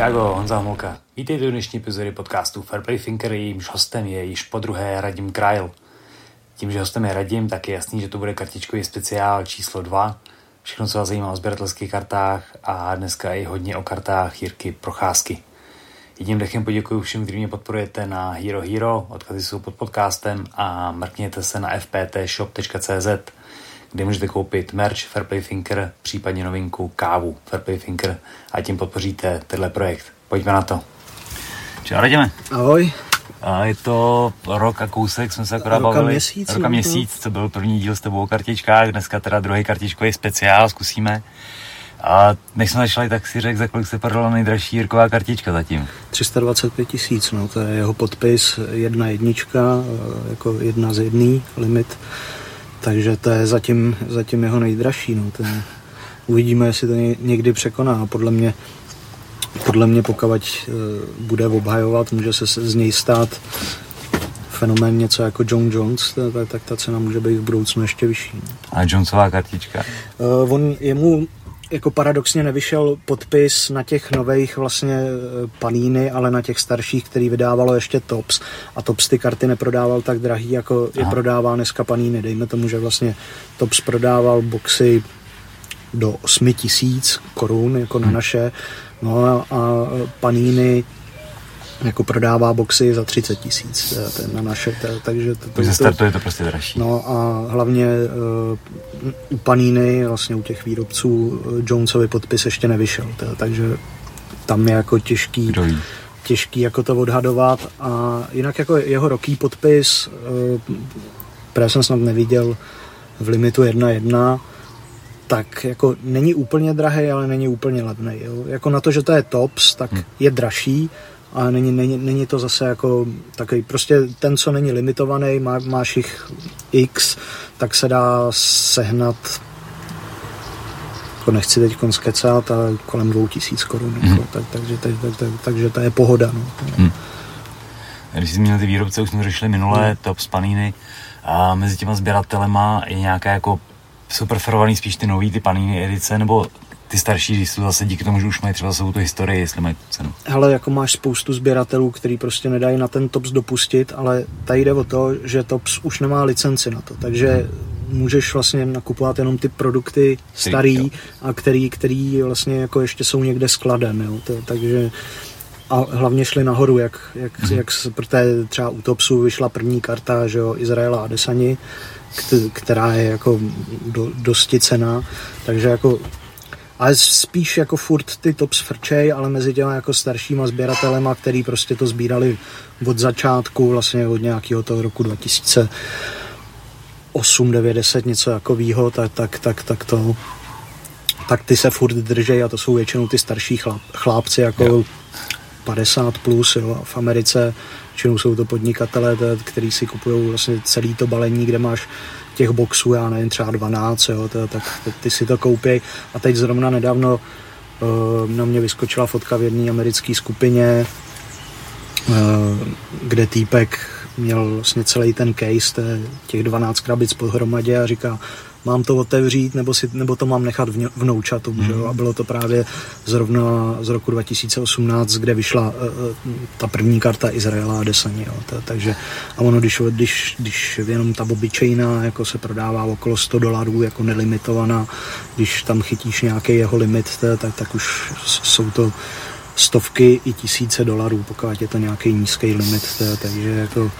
Čágo, Honza Homolka. Vítejte do dnešní epizody podcastu Fairplay Thinker, jejímž hostem je již po druhé Radim Krail. Tím, že hostem je Radim, tak je jasný, že to bude kartičkový speciál číslo 2. Všechno, co vás zajímá o sběratelských kartách a dneska i hodně o kartách Jirky Procházky. Jedním dechem poděkuji všem, kteří mě podporujete na Hero Hero, odkazy jsou pod podcastem a mrkněte se na fptshop.cz, kde můžete koupit merch Fairplay Thinker, případně novinku kávu Fairplay Thinker a tím podpoříte tenhle projekt. Pojďme na to. Čau, radíme. Ahoj. A je to rok a kousek, jsme se akorát Roka bavili. měsíc, Roka no to- měsíc, co byl první díl s tebou o kartičkách, dneska teda druhý kartičkový speciál, zkusíme. A než jsme začali, tak si řekl, za kolik se prodala nejdražší Jirková kartička zatím. 325 tisíc, no, to je jeho podpis, jedna jednička, eh, jako jedna z jedný limit, takže to je zatím, zatím jeho nejdražší, no, ten, uvidíme, jestli to ně- někdy překoná, podle mě podle mě pokud eh, bude obhajovat, může se z něj stát fenomén něco jako John Jones, tak, tak- ta cena může být v budoucnu ještě vyšší. A Jonesová kartička. Uh, on jemu jako paradoxně nevyšel podpis na těch nových vlastně eh, paníny, ale na těch starších, který vydávalo ještě Tops. A Tops ty karty neprodával tak drahý, jako je Aha. prodává dneska paníny. Dejme tomu, že vlastně Tops prodával boxy do 8 tisíc korun, jako na naše, no a, a paníny jako prodává boxy za 30 tisíc eh, to je na naše, to- takže to, Takže startuje to prostě dražší. No a hlavně uh, u Panini, vlastně u těch výrobců, uh, Jonesovi podpis ještě nevyšel, t- takže tam je jako těžký, Kdo ví. těžký jako to odhadovat a jinak jako jeho roký podpis, uh, které jsem snad neviděl v limitu 1.1, tak jako není úplně drahý, ale není úplně levný. Jo? Jako na to, že to je tops, tak Hmm. je dražší, a není, není, není to zase jako takový, prostě ten, co není limitovaný, má, máš jich x, tak se dá sehnat jako nechci teď skecat, ale kolem dvou tisíc korun, Mhm. jako, tak, takže, tak, tak, tak, takže to je pohoda. No. Když jsi zmínil ty výrobce, už jsme řešili minulé, Hmm. top z Panini. A mezi těma sběratelema je nějaká jako, jsou preferovaný spíš ty nový, ty Panini edice, nebo ty starší, když jsou zase díky tomu, že už mají třeba svou tu historii, jestli mají tu cenu. Hele, jako máš spoustu sběratelů, který prostě nedají na ten TOPS dopustit, ale tady jde o to, že TOPS už nemá licenci na to, takže můžeš vlastně nakupovat jenom ty produkty starý a který, který vlastně jako ještě jsou někde skladem, jo, to, takže a hlavně šli nahoru, jak, jak, Mhm. mm. jak protože třeba u Topsu vyšla první karta, že jo, Izraela a Desani, kt- která je jako do, dosti cená, takže jako ale spíš jako furt ty tops frčej, ale mezi těma jako staršíma sběratelema, který prostě to sbírali od začátku, vlastně od nějakého toho roku 2008, 9, 10, něco takového, tak, tak, tak, tak to tak ty se furt držej a to jsou většinou ty starší chlap, chlápci jako Jo. 50 plus, jo, a v Americe většinou jsou to podnikatelé, který si kupují vlastně celý to balení, kde máš těch boxů, já nevím, třeba 12, jo, to, tak ty, si to koupí. A teď zrovna nedávno uh, na mě vyskočila fotka v jedné americké skupině, uh, kde týpek měl vlastně celý ten case, těch 12 krabic pohromadě a říká, mám to otevřít, nebo, si, nebo to mám nechat vnoučatům, mm. že jo? A bylo to právě zrovna z roku 2018, kde vyšla uh, ta první karta Izraela a Desani, jo? To, takže, a ono, když, když, když jenom ta obyčejná jako se prodává okolo 100 dolarů, jako nelimitovaná, když tam chytíš nějaký jeho limit, to, tak, tak už jsou to stovky i tisíce dolarů, pokud je to nějaký nízký limit, to, takže jako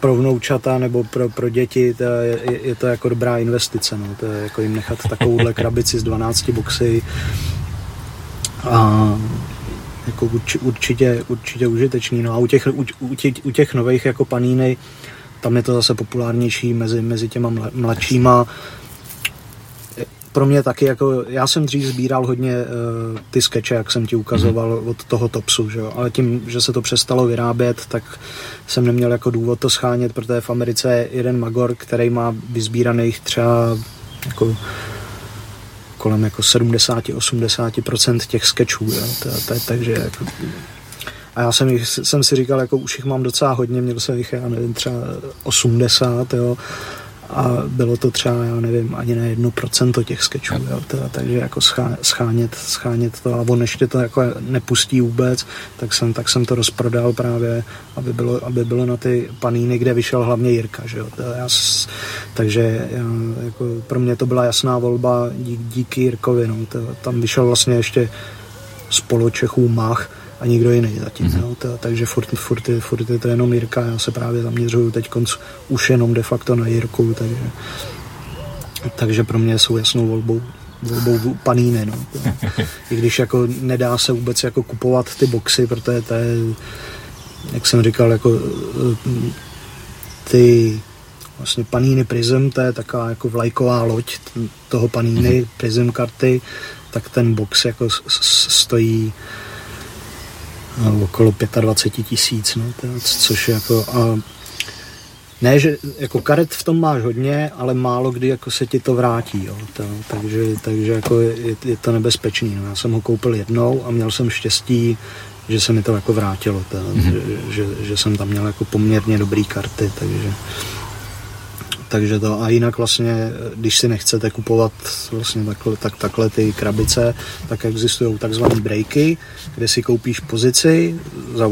pro vnoučata nebo pro, pro děti to je, je, to jako dobrá investice, no. to je jako jim nechat takovouhle krabici z 12 boxy a jako urči, určitě, určitě užitečný. No a u těch, u, u, těch, u těch nových jako paníny, tam je to zase populárnější mezi, mezi těma mla- mladšíma. Pro mě taky, jako, já jsem dřív sbíral hodně uh, ty skeče, jak jsem ti ukazoval od toho topsu, že jo? ale tím, že se to přestalo vyrábět, tak jsem neměl jako důvod to schánět, protože v Americe je jeden magor, který má vyzbíraných třeba jako kolem jako 70-80% těch sketchů, jo? To, to, takže jako, a já jsem, jich, jsem si říkal, jako už jich mám docela hodně, měl jsem jich, já nevím, třeba 80, jo, a bylo to třeba, já nevím, ani na jedno procento těch sketchů, jo, teda, takže jako schá, schánět, schánět to a on ještě to jako nepustí vůbec, tak jsem, tak jsem to rozprodal právě, aby bylo, aby bylo na ty paníny, kde vyšel hlavně Jirka, že jo, teda já, takže já, jako pro mě to byla jasná volba dík, díky Jirkovi, no, teda, tam vyšel vlastně ještě spoločechů Mach, a nikdo jiný zatím. Mm-hmm. Jo, to, takže furt, furt, furt je to jenom Jirka, já se právě zaměřuju teď konc už jenom de facto na Jirku, takže, takže pro mě jsou jasnou volbou volbou paníny, no. I když jako nedá se vůbec jako kupovat ty boxy, protože to je, jak jsem říkal, jako ty vlastně paníny Prism, to je taková jako vlajková loď toho paníny mm-hmm. Prism karty, tak ten box jako stojí no, okolo 25 tisíc, no, což je jako a ne, že jako karet v tom máš hodně, ale málo kdy jako se ti to vrátí, jo, to, takže, takže jako je, je, to nebezpečný. No. Já jsem ho koupil jednou a měl jsem štěstí, že se mi to jako vrátilo, to, mm-hmm. že, že, že, jsem tam měl jako poměrně dobrý karty, takže takže to a jinak vlastně, když si nechcete kupovat vlastně takhle, tak, takhle ty krabice, tak existují takzvané breaky, kde si koupíš pozici za,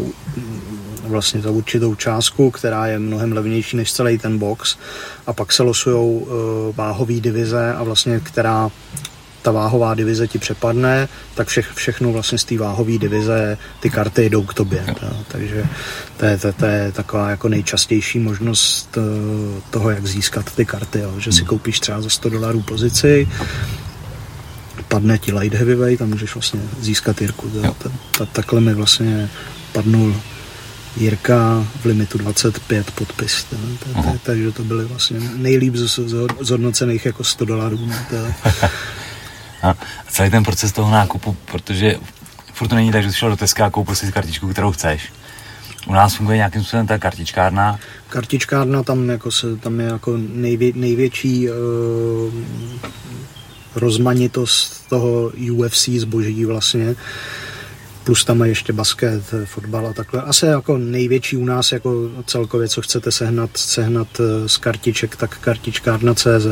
vlastně za určitou částku, která je mnohem levnější než celý ten box a pak se losují uh, váhové divize a vlastně která ta váhová divize ti přepadne, tak vše, všechno vlastně z té váhové divize ty karty jdou k tobě. Ta, takže to je, to, to je taková jako nejčastější možnost eh, toho, jak získat ty karty. Jo. Že si hmm. koupíš třeba za 100 dolarů pozici, padne ti light heavyweight a můžeš vlastně získat Jirku. Ta, ta, takhle mi vlastně padnul Jirka v limitu 25 podpis. Takže to byly vlastně nejlíp zhodnocených jako 100 dolarů. A celý ten proces toho nákupu, protože furt to není tak, že jsi šel do Teska a koupil si kartičku, kterou chceš. U nás funguje nějakým způsobem ta kartičkárna. Kartičkárna tam, jako se, tam je jako nejvě, největší uh, rozmanitost toho UFC zboží vlastně. Plus tam je ještě basket, fotbal a takhle. Asi jako největší u nás jako celkově, co chcete sehnat, sehnat eh, z kartiček, tak kartičkárna CZ.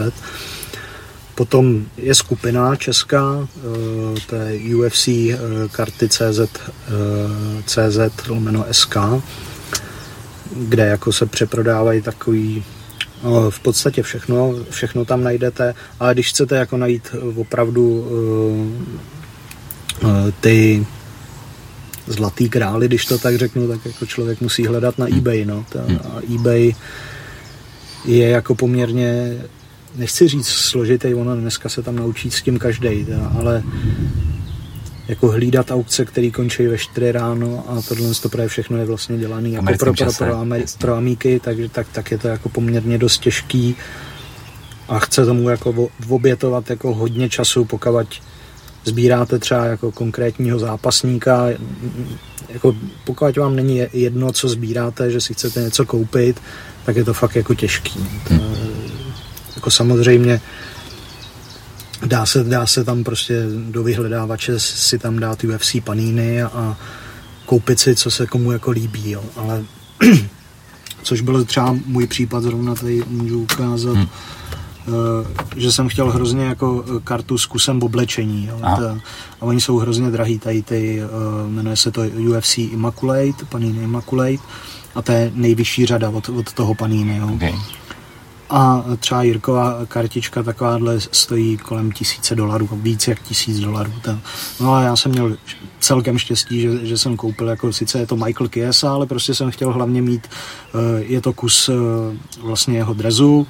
Potom je skupina česká, eh, to je UFC eh, karty CZ, eh, CZ lomeno SK, kde jako se přeprodávají takový no, v podstatě všechno, všechno tam najdete, ale když chcete jako najít opravdu ty zlatý krály, když to tak řeknu, tak jako člověk musí hledat na eBay, no. A eBay je jako poměrně nechci říct složitý, ono dneska se tam naučí s tím každý, ale jako hlídat aukce, které končí ve 4 ráno a tohle to právě všechno je vlastně dělané jako pro, pro, pro, Ameri- pro Amíky, takže tak, tak je to jako poměrně dost těžký a chce tomu jako obětovat jako hodně času, pokud sbíráte třeba jako konkrétního zápasníka, jako pokud vám není jedno, co sbíráte, že si chcete něco koupit, tak je to fakt jako těžký. To, jako samozřejmě dá se, dá se tam prostě do vyhledávače si tam dát UFC paníny a koupit si, co se komu jako líbí, jo. ale což byl třeba můj případ, zrovna tady můžu ukázat, hmm. Že jsem chtěl hrozně jako kartu s kusem oblečení. Jo. A. a oni jsou hrozně drahý, tady ty, uh, jmenuje se to UFC Immaculate, Panini Immaculate, a to je nejvyšší řada od, od toho Panini. Jo. Okay. A třeba Jirková kartička takováhle stojí kolem tisíce dolarů, víc jak tisíc dolarů. No a já jsem měl celkem štěstí, že, že jsem koupil, jako sice je to Michael Kiesa, ale prostě jsem chtěl hlavně mít, eh, je to kus eh, vlastně jeho drezu,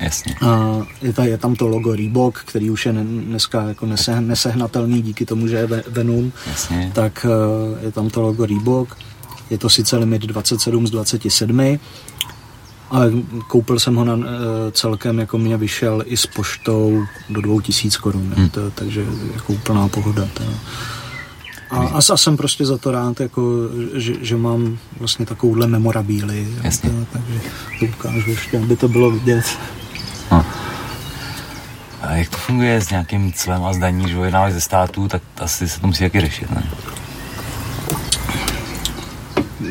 Jasně. A je, ta, je tam to logo Reebok, který už je dneska jako nese, nesehnatelný díky tomu, že je Venom. Jasně. Tak eh, je tam to logo Reebok. Je to sice limit 27 z 27, ale koupil jsem ho na, eh, celkem, jako mě vyšel i s poštou do 2000 korun, hmm. to, takže jako úplná pohoda. To. A, a, a jsem prostě za to rád, jako, že, že mám vlastně takovouhle memorabíli. Jasně. To, takže to ukážu ještě, aby to bylo vidět. No. A jak to funguje s nějakým clem a zdaní, že vyjednáváš ze států, tak asi se to musí taky řešit, ne?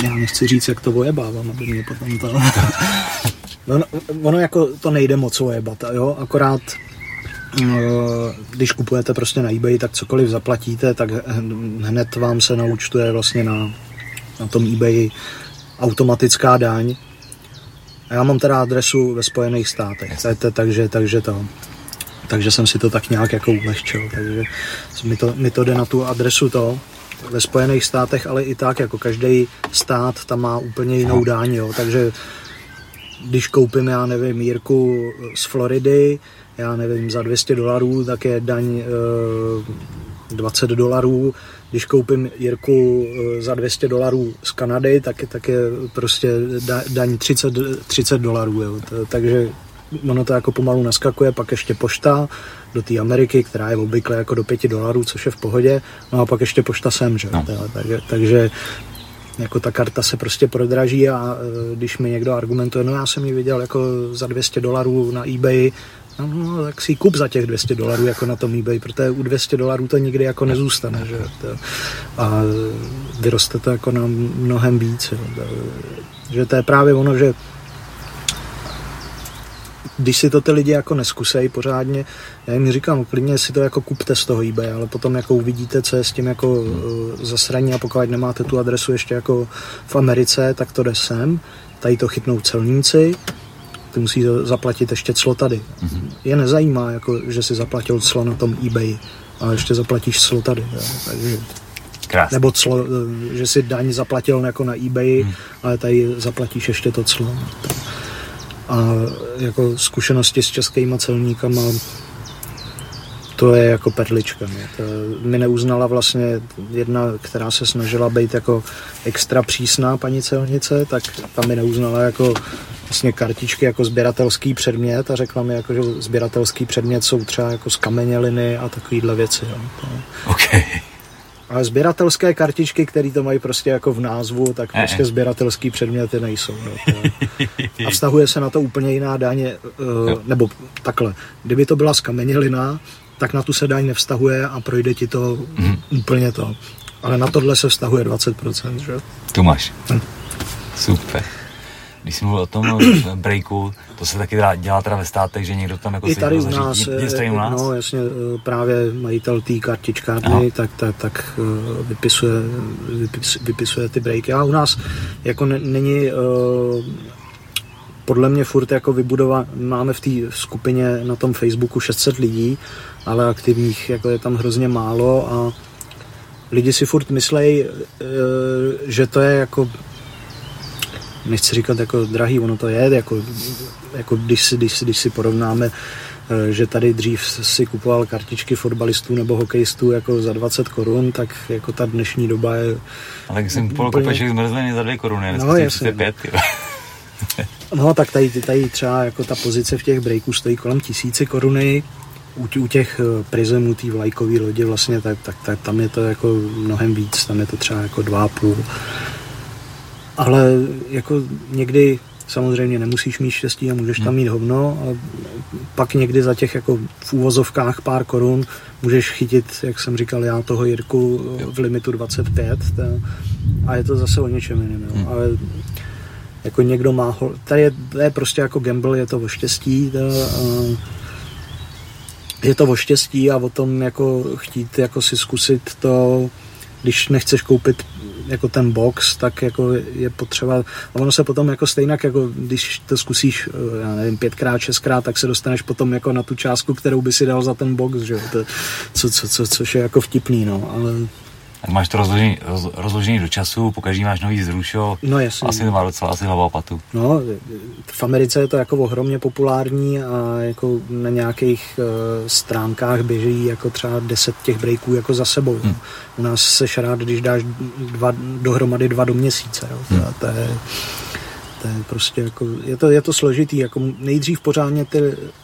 Já nechci říct, jak to vojebávám, aby mě potom to... No, no, ono jako to nejde moc ojebat, jo, akorát eh, když kupujete prostě na eBay, tak cokoliv zaplatíte, tak hned vám se naučtuje vlastně na, na tom eBay automatická daň. A já mám teda adresu ve Spojených státech, takže, takže to, takže jsem si to tak nějak jako ulehčil, takže mi to, mi to jde na tu adresu to, ve Spojených státech, ale i tak, jako každý stát tam má úplně jinou daň, jo, takže když koupím, já nevím, Mírku z Floridy, já nevím, za 200 dolarů, tak je daň e, 20 dolarů. Když koupím Jirku e, za 200 dolarů z Kanady, tak, tak je prostě da, daň 30, 30 dolarů. Jo. Takže ono to jako pomalu naskakuje, pak ještě pošta do té Ameriky, která je obvykle jako do 5 dolarů, což je v pohodě, no a pak ještě pošta sem, že? No. Takže, takže jako ta karta se prostě prodraží a e, když mi někdo argumentuje, no já jsem ji viděl jako za 200 dolarů na eBay, no, no tak si ji kup za těch 200 dolarů jako na tom eBay, protože u 200 dolarů to nikdy jako nezůstane, že a vyroste to jako na mnohem víc, jo. že to je právě ono, že když si to ty lidi jako neskusejí pořádně, já jim říkám, klidně si to jako kupte z toho eBay, ale potom jako uvidíte, co je s tím jako uh, zasraní a pokud nemáte tu adresu ještě jako v Americe, tak to jde sem, tady to chytnou celníci, ty musí zaplatit ještě clo tady. Mm-hmm. Je nezajímá, jako, že si zaplatil clo na tom eBay, a ještě zaplatíš clo tady. Jo. Takže, Krásný. Nebo clo, eh, že si daň zaplatil jako na eBay, mm. ale tady zaplatíš ještě to clo. A jako zkušenosti s českýma celníkama to je jako perlička. Mě. To, mi neuznala vlastně jedna, která se snažila být jako extra přísná paní celnice, tak tam mi neuznala jako vlastně kartičky jako sběratelský předmět a řekla mi, jako, že sběratelský předmět jsou třeba jako z kameněliny a takovýhle věci. Jo. To, okay. Ale sběratelské kartičky, které to mají prostě jako v názvu, tak e, prostě sběratelský předměty nejsou. No, a vztahuje se na to úplně jiná daně, uh, nebo takhle, kdyby to byla skamenělina, tak na tu se daň nevztahuje a projde ti to mm. úplně to. Ale na tohle se vztahuje 20%, že? Tu máš. Hm. Super. Když jsem mluvil o tom breaku, to se taky dělá teda ve státech, že někdo tam jako I tady u nás, je, u nás? No jasně, eh, právě majitel té kartičkárny, tak, tak, tak eh, vypisuje, vypis, vypisuje ty breaky. A u nás jako není podle mě furt jako vybudovat, máme v té skupině na tom Facebooku 600 lidí, ale aktivních jako je tam hrozně málo a lidi si furt myslejí, že to je jako nechci říkat jako drahý, ono to je, jako, jako když, si, když, si, když si porovnáme, eh, že tady dřív si kupoval kartičky fotbalistů nebo hokejistů jako za 20 korun, tak jako ta dnešní doba je... Ale když jsem úplně... kupeček zmrzliny za 2 koruny, no, jasně. 5, No. tak tady, tady třeba jako ta pozice v těch breaků stojí kolem tisíce koruny, u, u těch eh, prizemů, té vlajkové lodi vlastně, tak, tak, tak, tam je to jako mnohem víc, tam je to třeba jako dva půl ale jako někdy samozřejmě nemusíš mít štěstí a můžeš tam hmm. mít hovno a pak někdy za těch jako v úvozovkách pár korun můžeš chytit, jak jsem říkal já, toho Jirku v limitu 25 ta, a je to zase o něčem jiném, hmm. ale jako někdo má, tady je, to je prostě jako gamble, je to o štěstí, a, je to o štěstí a o tom jako chtít jako si zkusit to, když nechceš koupit jako ten box, tak jako je potřeba, a ono se potom jako stejnak, jako když to zkusíš, eh, já nevím, pětkrát, šestkrát, tak se dostaneš potom jako na tu částku, kterou by si dal za ten box, že to, co, co, co, což je jako vtipný, no, ale tak máš to rozložený, roz, rozložený do času, pokaždý máš nový zrušo. No jasně. Asi to má docela asi hlava patu. No, v Americe je to jako ohromně populární a jako na nějakých uh, stránkách běží jako třeba deset těch breaků jako za sebou. Hmm. U nás se rád, když dáš dva, dohromady dva do měsíce. Jo. Hmm. To, to, je, to je prostě jako, je to, je to složitý. Jako nejdřív pořádně ty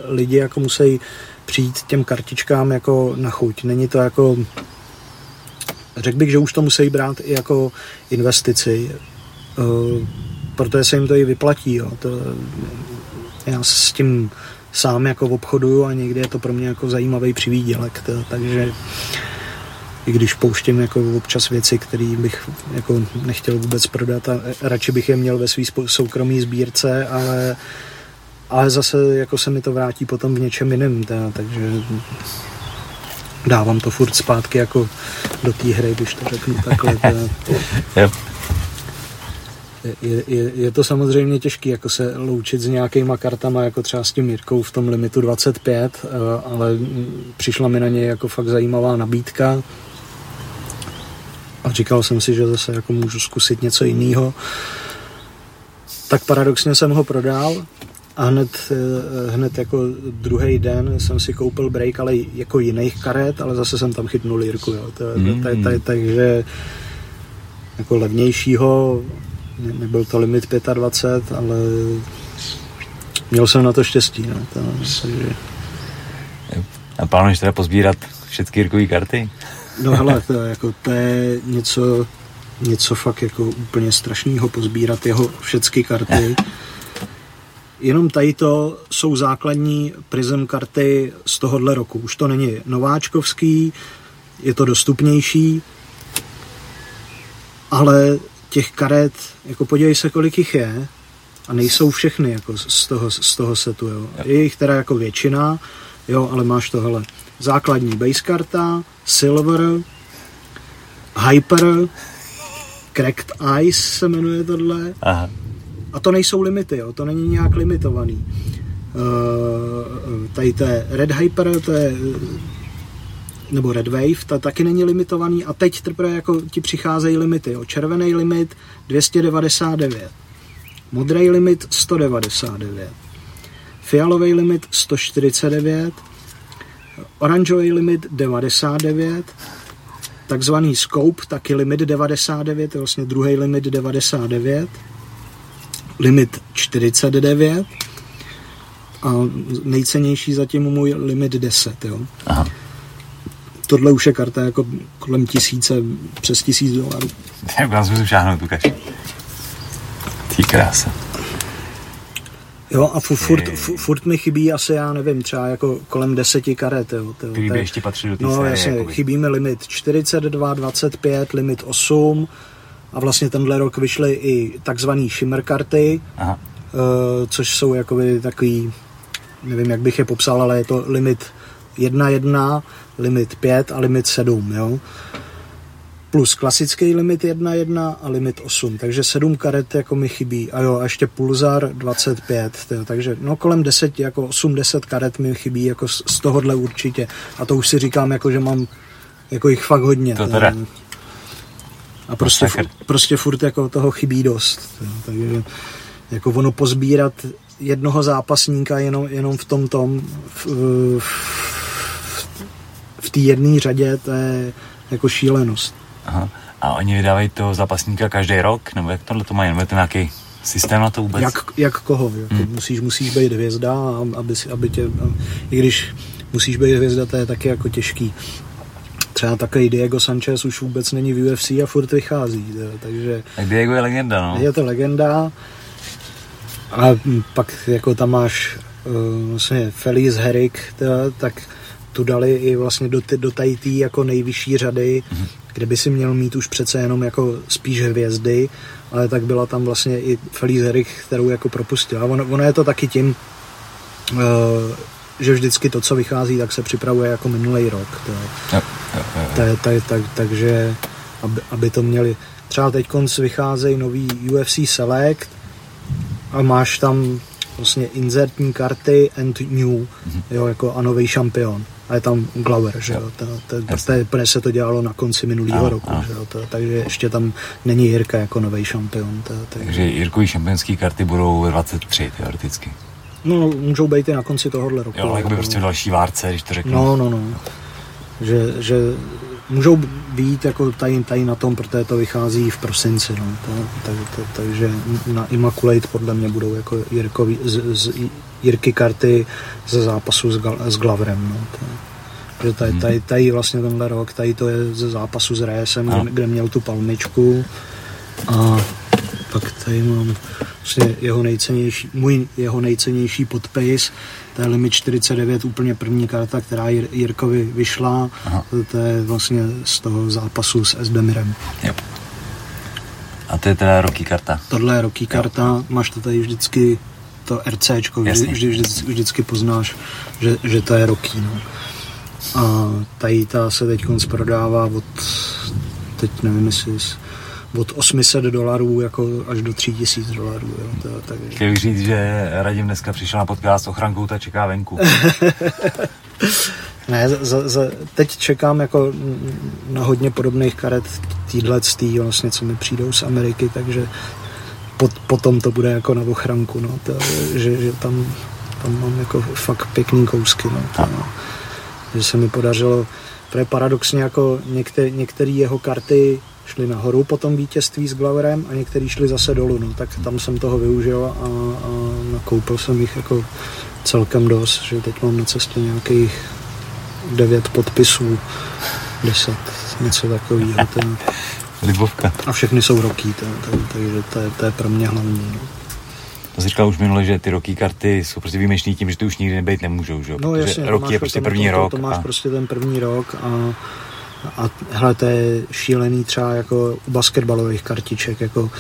lidi jako musí přijít těm kartičkám jako na chuť. Není to jako Řekl bych, že už to musí brát i jako investici, uh, protože se jim to i vyplatí. Jo. To, já s tím sám jako v obchodu a někdy je to pro mě jako zajímavý přivídělek, to, takže i když pouštím jako občas věci, které bych jako nechtěl vůbec prodat a radši bych je měl ve své soukromé sbírce, ale ale zase jako se mi to vrátí potom v něčem jiném, takže dávám to furt zpátky jako do té hry, když to řeknu takhle. Teda. Je, je, je to samozřejmě těžké jako se loučit s nějakýma kartama, jako třeba s tím Jirkou v tom limitu 25, eh, ale přišla mi na něj jako fakt zajímavá nabídka a říkal jsem si, že zase jako můžu zkusit něco jiného. Tak paradoxně jsem ho prodal a hned, eh, hned jako druhý den jsem si koupil break, ale jako jiných karet, ale zase jsem tam chytnul Jirku, jo. To, mm. to, to, to, takže jako levnějšího nebyl to limit 25, ale měl jsem na to štěstí. No, to, takže... A plánuješ teda pozbírat všechny Jirkové karty? No hele, to, jako, to je něco, něco fakt jako úplně strašného pozbírat jeho všechny karty. Jenom tady to jsou základní Prism karty z tohohle roku. Už to není nováčkovský, je to dostupnější, ale těch karet, jako podívej se, kolik jich je, a nejsou všechny jako z toho, z toho setu, jo. Je jich teda jako většina, jo, ale máš to, hele, základní base karta, silver, hyper, cracked ice se jmenuje tohle. Aha. A to nejsou limity, jo, to není nějak limitovaný. Uh, tady to je Red Hyper, to je nebo Red Wave, ta taky není limitovaný a teď teprve jako ti přicházejí limity. Jo. Červený limit 299, modrý limit 199, fialový limit 149, oranžový limit 99, takzvaný scope, taky limit 99, je vlastně druhý limit 99, limit 49 a nejcennější zatím můj limit 10. Jo. Aha tohle už je karta jako kolem tisíce, přes tisíc dolarů. Já musím šáhnout, ukaž. Ty krása. Jo, a furt, furt, furt mi chybí asi, já nevím, třeba jako kolem deseti karet. Jo, Který by ještě patří do té No série, jasně, jakoby. chybí mi limit 42, 25, limit 8 a vlastně tenhle rok vyšly i takzvaný shimmer karty, Aha. Uh, což jsou jakoby takový, nevím, jak bych je popsal, ale je to limit 1.1, limit 5 a limit 7, jo. Plus klasický limit 1.1 a limit 8, takže 7 karet jako mi chybí. A jo, a ještě Pulsar 25, jo, takže no kolem 10, jako 8-10 karet mi chybí jako z, z tohohle určitě. A to už si říkám, jako že mám jako jich fakt hodně. To teda. A prostě, prostě furt jako toho chybí dost. Takže jako ono pozbírat jednoho zápasníka jenom, jenom v tom tom v, v, v té jedné řadě, to je jako šílenost. Aha. A oni vydávají toho zápasníka každý rok? Nebo jak tohle to mají? Nebo je to nějaký systém na to vůbec? Jak, jak koho? Jako hmm. musíš, musíš být hvězda, aby, aby tě, i když musíš být hvězda, to je taky jako těžký. Třeba takový Diego Sanchez už vůbec není v UFC a furt vychází, takže... Tak Diego je legenda, no. Je to legenda. A pak jako tam máš uh, vlastně Feliz Herrick, tak tu dali i vlastně do, do tady tý jako nejvyšší řady, mm-hmm. kde by si měl mít už přece jenom jako spíš hvězdy, ale tak byla tam vlastně i Feliz Herrick, kterou jako propustila. Ono, ono je to taky tím, uh, že vždycky to, co vychází, tak se připravuje jako minulý rok. To, jo, jo, jo. To, tak, tak, takže aby, aby to měli. Třeba teď vycházejí nový UFC Select a máš tam vlastně inzertní karty and new, mm-hmm. jo, jako a nový šampion a je tam Glover, že jo, to, to, to, to, se to dělalo na konci minulého roku, ano. že jo, to, takže ještě tam není Jirka jako nový šampion. To, to, takže Jirkový šampionský karty budou 23 teoreticky. No, můžou být i na konci tohohle roku. Jo, ale jakoby prostě další várce, když to řeknu. No, no, no. Že, že můžou být jako tady, tady na tom, protože to vychází v prosinci, no. To, tak, to, takže na Immaculate podle mě budou jako Jirkový, z, z, Jirky karty ze zápasu s, s Glavrem. No. To, že tady, tady, tady vlastně tenhle rok, tady to je ze zápasu s Résem, no. kde, kde měl tu palmičku a pak tady mám vlastně jeho nejcennější, můj jeho nejcennější podpis, to je limit 49, úplně první karta, která Jirkovi vyšla, Aha. to je vlastně z toho zápasu s Esdemirem. Yep. A to je teda roky karta? Tohle je roky karta, máš to tady vždycky to RCčko, vždy, vždy, vždy, vždycky poznáš, že, že to je roky. No. A tady ta se teď prodává od, teď nevím, jestli od 800 dolarů jako až do 3000 dolarů. Jo. To, tak... Chtěl bych říct, že Radim dneska přišel na podcast s ochrankou, ta čeká venku. ne, za, za, teď čekám jako na hodně podobných karet týhle tý, vlastně, co mi přijdou z Ameriky, takže pot, potom to bude jako na ochranku, no, to, že, že tam, tam mám jako fakt pěkný kousky, no, to, no. že se mi podařilo, protože paradoxně jako některé jeho karty šli nahoru po tom vítězství s Gloverem a některý šli zase dolů, no, tak tam jsem toho využil a, a nakoupil jsem jich jako celkem dost, že teď mám na cestě nějakých devět podpisů, deset, něco takového. Ten... Libovka. A všechny jsou roky, takže to, je, to je pro mě hlavní. No. To jsi říkal už minule, že ty roky karty jsou prostě výjimečný tím, že ty už nikdy nebejt nemůžou, že? No jasně, roky je prostě první to, rok. To, to máš a... prostě ten první rok a a hele, to je šílený třeba jako u basketbalových kartiček, jako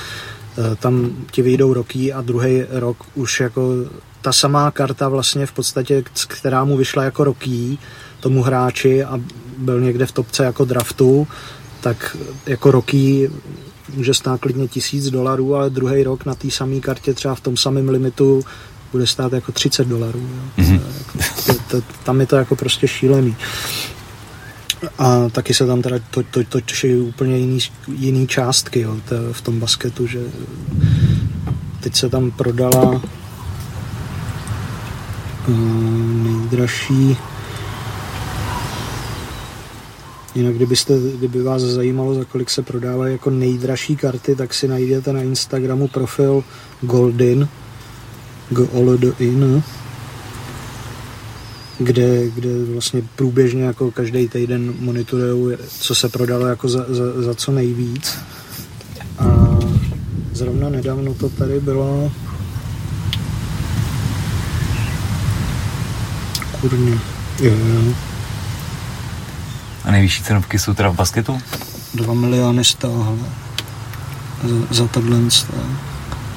e, tam ti vyjdou roky a druhý rok už jako ta samá karta vlastně v podstatě, která mu vyšla jako roky tomu hráči a byl někde v topce jako draftu, tak jako roky může stát klidně tisíc dolarů, ale druhý rok na té samé kartě třeba v tom samém limitu bude stát jako 30 dolarů. Mm-hmm. Tam je to jako prostě šílený. A taky se tam teda to, to, to točí úplně jiný, jiný částky jo, to, v tom basketu, že teď se tam prodala uh, nejdražší. Jinak kdybyste, kdyby vás zajímalo, za kolik se prodávají jako nejdražší karty, tak si najdete na Instagramu profil Goldin, g o l d i n kde, kde vlastně průběžně jako každý týden monitorují, co se prodalo jako za, za, za co nejvíc. A zrovna nedávno to tady bylo kurně. Jo, jo. A nejvyšší cenovky jsou teda v basketu? 2 miliony z toho, za, za tohle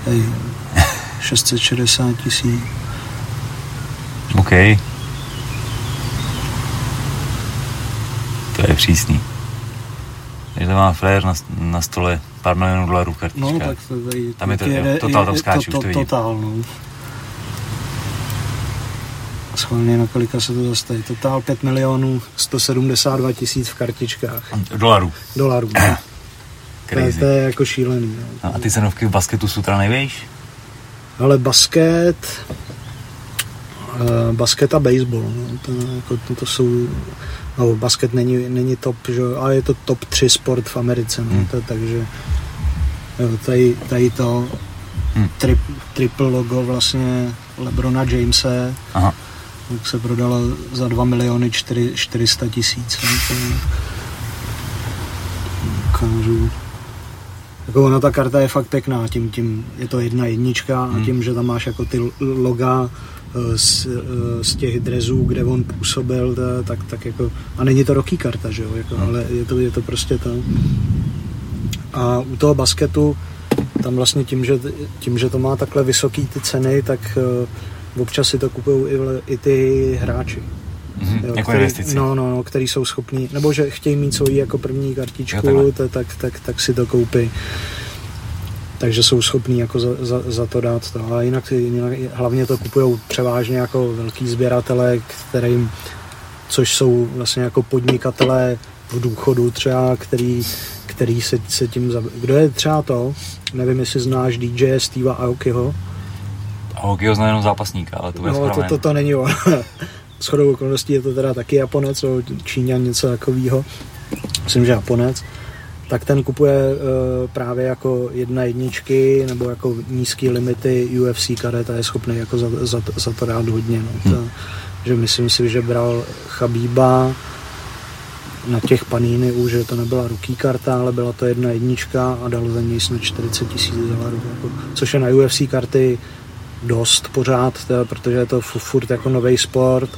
hej, 660 tisíc. OK. To je přísný. Takže to má flair na, na stole pár milionů dolarů kartička. No, tak to tady, tam je to, je, total tam skáče, to, to, už to Total, no. Schválně na kolika se to zastaví. Total 5 milionů 172 tisíc v kartičkách. Dolarů. Dolarů. to, je, to je jako šílený. No. no. a ty cenovky v basketu jsou teda největší? Ale basket, uh, basket a baseball, no, to, jako, to, to jsou no, basket není, není top, že, ale je to top 3 sport v Americe, no, hmm. to, takže jo, tady, tady to hmm. tri, triple logo vlastně Lebrona Jamese Aha. tak se prodalo za 2 miliony 4, 400 tisíc. Ukážu. Jako ona ta karta je fakt pěkná, tím, tím je to jedna jednička hmm. a tím, že tam máš jako ty loga z, eh, z těch drezů, kde on působil, tak, tak jako, a není to roky karta, že jo, jako, no. ale je to, je to prostě to. A u toho basketu, tam vlastně tím, že, tím, že to má takhle vysoký ty ceny, tak uh, občas si to kupují i, i ty hráči. Mm-hmm, jo, jako který, No, no, no, který jsou schopní, nebo že chtějí mít svoji jako první kartičku, jo, tak, tak, tak, tak si to koupí takže jsou schopní jako za, za, za to dát to. A jinak, jinak hlavně to kupují převážně jako velký sběratele, kterým, což jsou vlastně jako podnikatelé v důchodu třeba, který, který se, se tím... Zab... Kdo je třeba to? Nevím, jestli znáš DJ Steva Aokiho. Aokiho zná jenom zápasníka, ale to je No, to, to, to není on. S chodou okolností je to teda taky Japonec, Číňan, něco takového. Myslím, že Japonec tak ten kupuje uh, právě jako jedna jedničky nebo jako nízké limity UFC karet a je schopný jako za, za, za to dát hodně. No. Hmm. To, že myslím si, že bral Chabíba na těch paníny už, že to nebyla ruký karta, ale byla to jedna jednička a dal za něj snad 40 tisíc dolarů. Jako, což je na UFC karty dost pořád, teda, protože je to furt jako nový sport,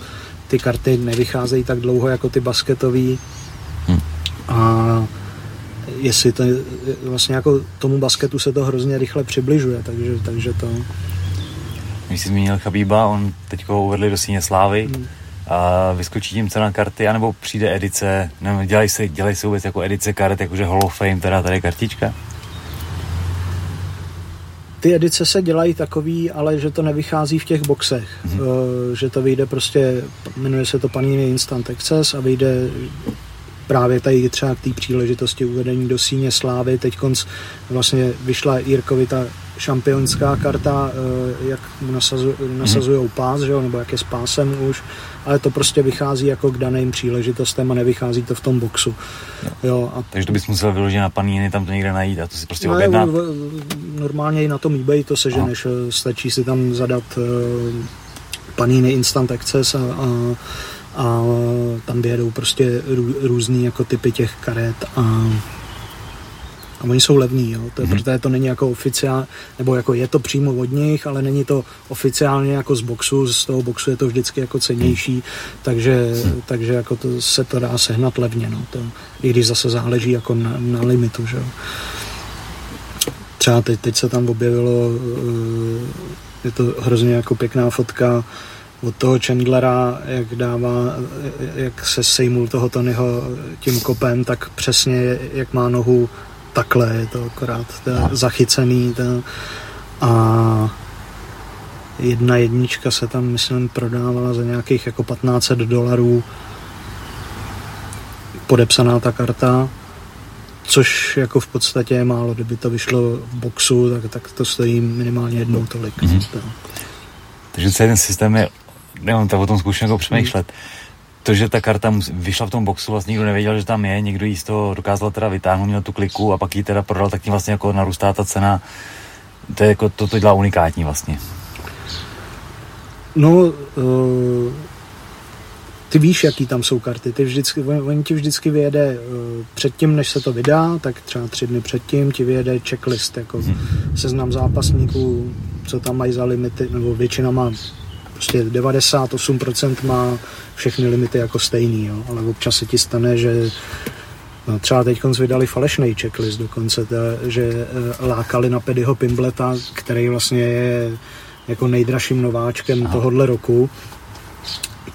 ty karty nevycházejí tak dlouho jako ty basketový hmm. a jestli to vlastně jako tomu basketu se to hrozně rychle přibližuje, takže, takže to... Když jsi zmínil Chabíba, on teď ho uvedli do síně slávy. Hmm a vyskočí tím cena karty, anebo přijde edice, nebo dělají se, dělají se vůbec jako edice karet, jakože Hall of Fame, teda tady kartička? Ty edice se dělají takový, ale že to nevychází v těch boxech. Mm-hmm. Že to vyjde prostě, jmenuje se to Panini Instant Access a vyjde právě tady třeba k té příležitosti uvedení do síně slávy. Teď vlastně vyšla Jirkovi ta šampionská karta, eh, jak mu nasazují mm. pás, že jo, nebo jak je s pásem už, ale to prostě vychází jako k daným příležitostem a nevychází to v tom boxu. Jo. Jo, a... Takže to bys musel vyložit na paníny, tam to někde najít a to si prostě no, objednat? Normálně i na tom eBay to seženeš, no. stačí si tam zadat uh, paníny Instant Access a, a a tam vyjedou prostě rů, různý jako typy těch karet a, a oni jsou levní, jo, to, mm-hmm. protože to není jako oficiál, nebo jako je to přímo od nich, ale není to oficiálně jako z boxu, z toho boxu je to vždycky jako cenější, mm. takže, mm. takže jako to se to dá sehnat levně, no, to, i když zase záleží jako na, na limitu, že jo. Třeba teď, teď se tam objevilo, eh, je to hrozně jako pěkná fotka, od toho Chandlera, jak dává, jak se sejmul toho Tonyho tím kopem, tak přesně jak má nohu takhle, je to akorát to je zachycený. To, a jedna jednička se tam, myslím, prodávala za nějakých jako 1500 dolarů podepsaná ta karta, což jako v podstatě je málo, kdyby to vyšlo v boxu, tak, tak to stojí minimálně jednou tolik. Mm-hmm. Takže celý ten systém je nemám to o tom zkušeně jako přemýšlet. To, že ta karta vyšla v tom boxu, vlastně nikdo nevěděl, že tam je, někdo jí z toho dokázal teda vytáhnout, měl tu kliku a pak ji teda prodal, tak tím vlastně jako narůstá ta cena. To je jako, to, to dělá unikátní vlastně. No, uh, ty víš, jaký tam jsou karty. Ty vždycky, oni ti vždycky vyjede uh, předtím, než se to vydá, tak třeba tři dny předtím ti vyjede checklist, jako hmm. seznam zápasníků, co tam mají za limity, nebo většina má prostě 98% má všechny limity jako stejný, jo? ale občas se ti stane, že no, třeba teď vydali falešný checklist dokonce, ta, že eh, lákali na Pedyho Pimbleta, který vlastně je jako nejdražším nováčkem Aha. tohohle roku,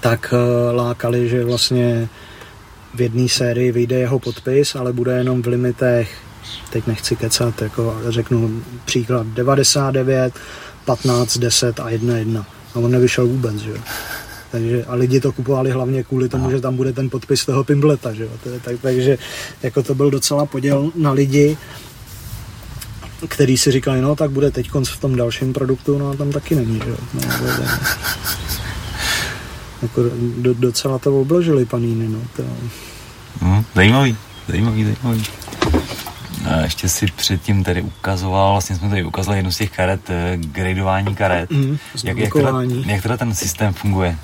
tak uh, lákali, že vlastně v jedné sérii vyjde jeho podpis, ale bude jenom v limitech, teď nechci kecat, jako řeknu příklad 99, 15, 10 a 1, 1 a on nevyšel vůbec, že jo. Takže, a lidi to kupovali hlavně kvůli tomu, že tam bude ten podpis toho Pimbleta, že jo. Tak, takže jako to byl docela poděl na lidi, který si říkali, no tak bude teď v tom dalším produktu, no a tam taky není, že jo. No, bude, jako do, docela to obložili paníny, no. To... Hmm, zajímavý, zajímavý, zajímavý. A ještě si předtím tady ukazoval, vlastně jsme tady ukázali jednu z těch karet, eh, gradování karet. Mm, jak, jak, teda, jak teda ten systém funguje?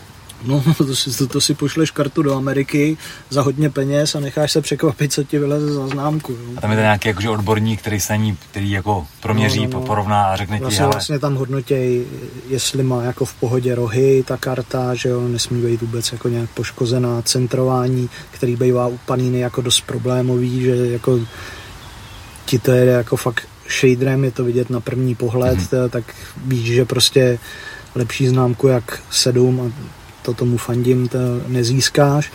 No, to si, to, to si pošleš kartu do Ameriky za hodně peněz a necháš se překvapit, co ti vyleze za známku. Jo. A tam je to nějaký jakože odborník, který se ní, který jako proměří, no, no, no. porovná a řekne vlastně, ti, ale... Vlastně tam hodnotěj, jestli má jako v pohodě rohy ta karta, že jo, nesmí být vůbec jako nějak poškozená, centrování, který bývá u paníny jako dost problémový, že jako ti to jede jako fakt shaderem, je to vidět na první pohled, mm-hmm. tak víš, že prostě lepší známku jak 7 a to tomu fandím, to nezískáš,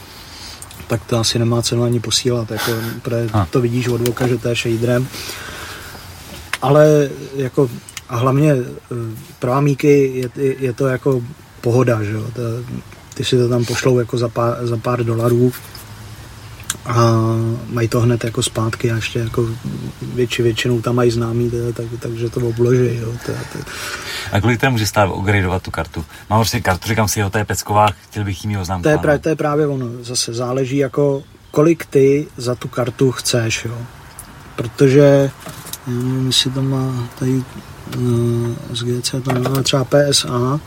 tak to asi nemá cenu ani posílat, jako, protože to vidíš od voka, že to je shaderem. Ale jako a hlavně e, pro amíky je, je to jako pohoda, že jo? To, ty si to tam pošlou jako za pár, za pár dolarů a mají to hned jako zpátky a ještě jako větši, většinou tam mají známý, teda, tak, takže to obloží. Jo, teda, teda. A kolik teda může stát upgradeovat tu kartu? Mám prostě kartu, říkám si, jo, to je pecková, chtěl bych jí oznámku. To je, právě, to je právě ono, zase záleží jako kolik ty za tu kartu chceš, jo. Protože, nevím, jestli to má tady eh, z GC, to má třeba PSA,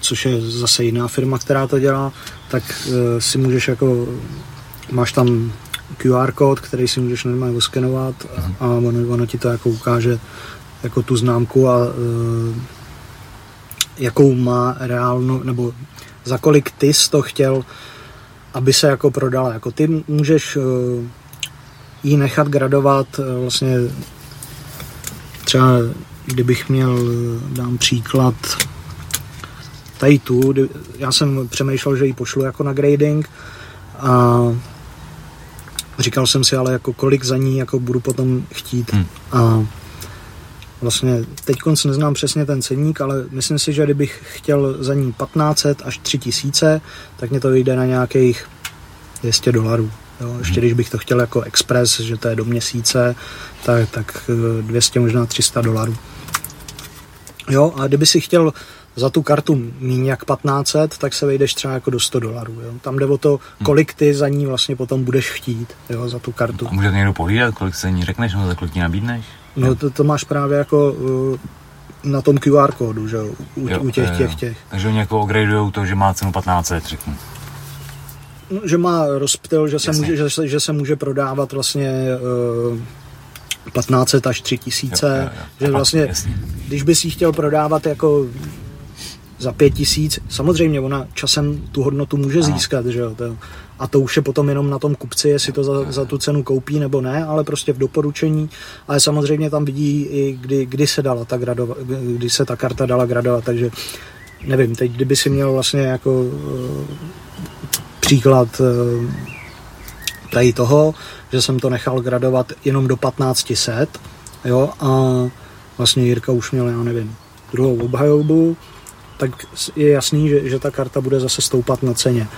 což je zase jiná firma, která to dělá, tak uh, si můžeš jako, máš tam QR kód, který si můžeš normálně oskenovat a ono, ono ti to jako ukáže jako tu známku a uh, jakou má reálnou, nebo za kolik ty jsi to chtěl, aby se jako prodala. Jako ty můžeš ji nechat gradovat vlastně třeba kdybych měl, dám příklad, tady tu, já jsem přemýšlel, že ji pošlu jako na grading a říkal jsem si ale jako kolik za ní jako budu potom chtít hmm. a vlastně teď konc neznám přesně ten ceník, ale myslím si, že kdybych chtěl za ní 1500 až 3000, tak mě to vyjde na nějakých 200 dolarů. Jo, ještě když bych to chtěl jako express, že to je do měsíce, tak, tak 200, možná 300 dolarů. Jo, a kdyby si chtěl za tu kartu méně jak 1500, tak se vejdeš třeba jako do 100 dolarů. Jo. Tam jde o to, kolik ty za ní vlastně potom budeš chtít jo, za tu kartu. A může někdo povídat, kolik se ní řekneš, nebo za kolik ti nabídneš? No to, to máš právě jako uh, na tom QR kódu, že u, jo, u těch, jo, těch, těch. Takže oni jako ogradujou to, že má cenu 1500, řeknu. No, že má rozptyl, že se, může, že, se, že se může prodávat vlastně uh, 1500 až 3000, jo, jo, jo. že vlastně, jasně. když bys ji chtěl prodávat jako za pět tisíc, samozřejmě ona časem tu hodnotu může ano. získat, že jo, to, a to už je potom jenom na tom kupci, jestli to za, za tu cenu koupí nebo ne, ale prostě v doporučení, ale samozřejmě tam vidí i kdy, kdy se dala ta gradova, kdy se ta karta dala gradovat, takže nevím, teď kdyby si měl vlastně jako uh, příklad tady toho, že jsem to nechal gradovat jenom do 1500, jo, a vlastně Jirka už měl, já nevím, druhou obhajobu, tak je jasný, že, že ta karta bude zase stoupat na ceně.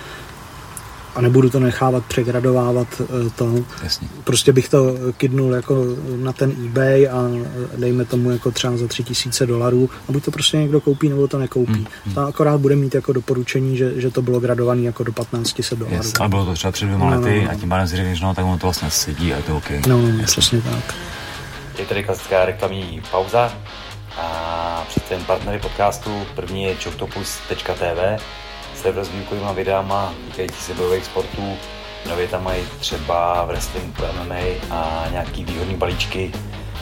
A nebudu to nechávat přegradovávat eh, to. Jasně. Prostě bych to kydnul jako na ten eBay a dejme tomu jako třeba za tři tisíce dolarů a buď to prostě někdo koupí, nebo to nekoupí. Hmm. hmm. To akorát bude mít jako doporučení, že, že to bylo gradované jako do 1500 dolarů. Yes, ale bylo to třeba před dvěma no, lety no, no. a tím pádem si řekneš, no tak ono to vlastně sedí a je to OK. No, no, přesně tak. Je tady klasická reklamní pauza. A představím partnery podcastu. První je choctopus.tv, s výukovými videama týkající se bojových sportů. Nově tam mají třeba wrestling, MMA a nějaký výhodný balíčky,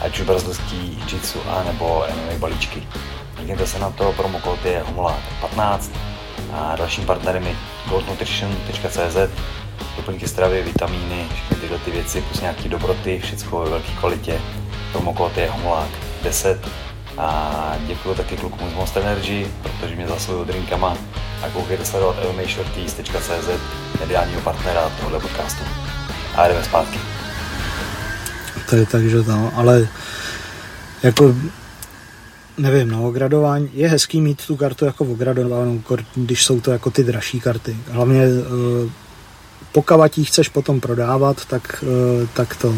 ať už brazilský jiu-jitsu a nebo MMA balíčky. Klikněte se na to, promokód je homolák15 a dalším partnerem je goldnutrition.cz doplňky stravy, vitamíny, všechny tyhle ty věci, plus nějaký dobroty, všechno ve velké kvalitě. Promokód je homolák 10 a děkuji taky klukům z Monster Energy, protože mě zaslují drinkama a koukejte sledovat lmashorties.cz, mediálního partnera tohoto podcastu. A jdeme zpátky. To je takže to, ale jako nevím, no, gradování, je hezký mít tu kartu jako ogradovanou, když jsou to jako ty dražší karty. Hlavně eh, pokud chceš potom prodávat, tak, eh, tak to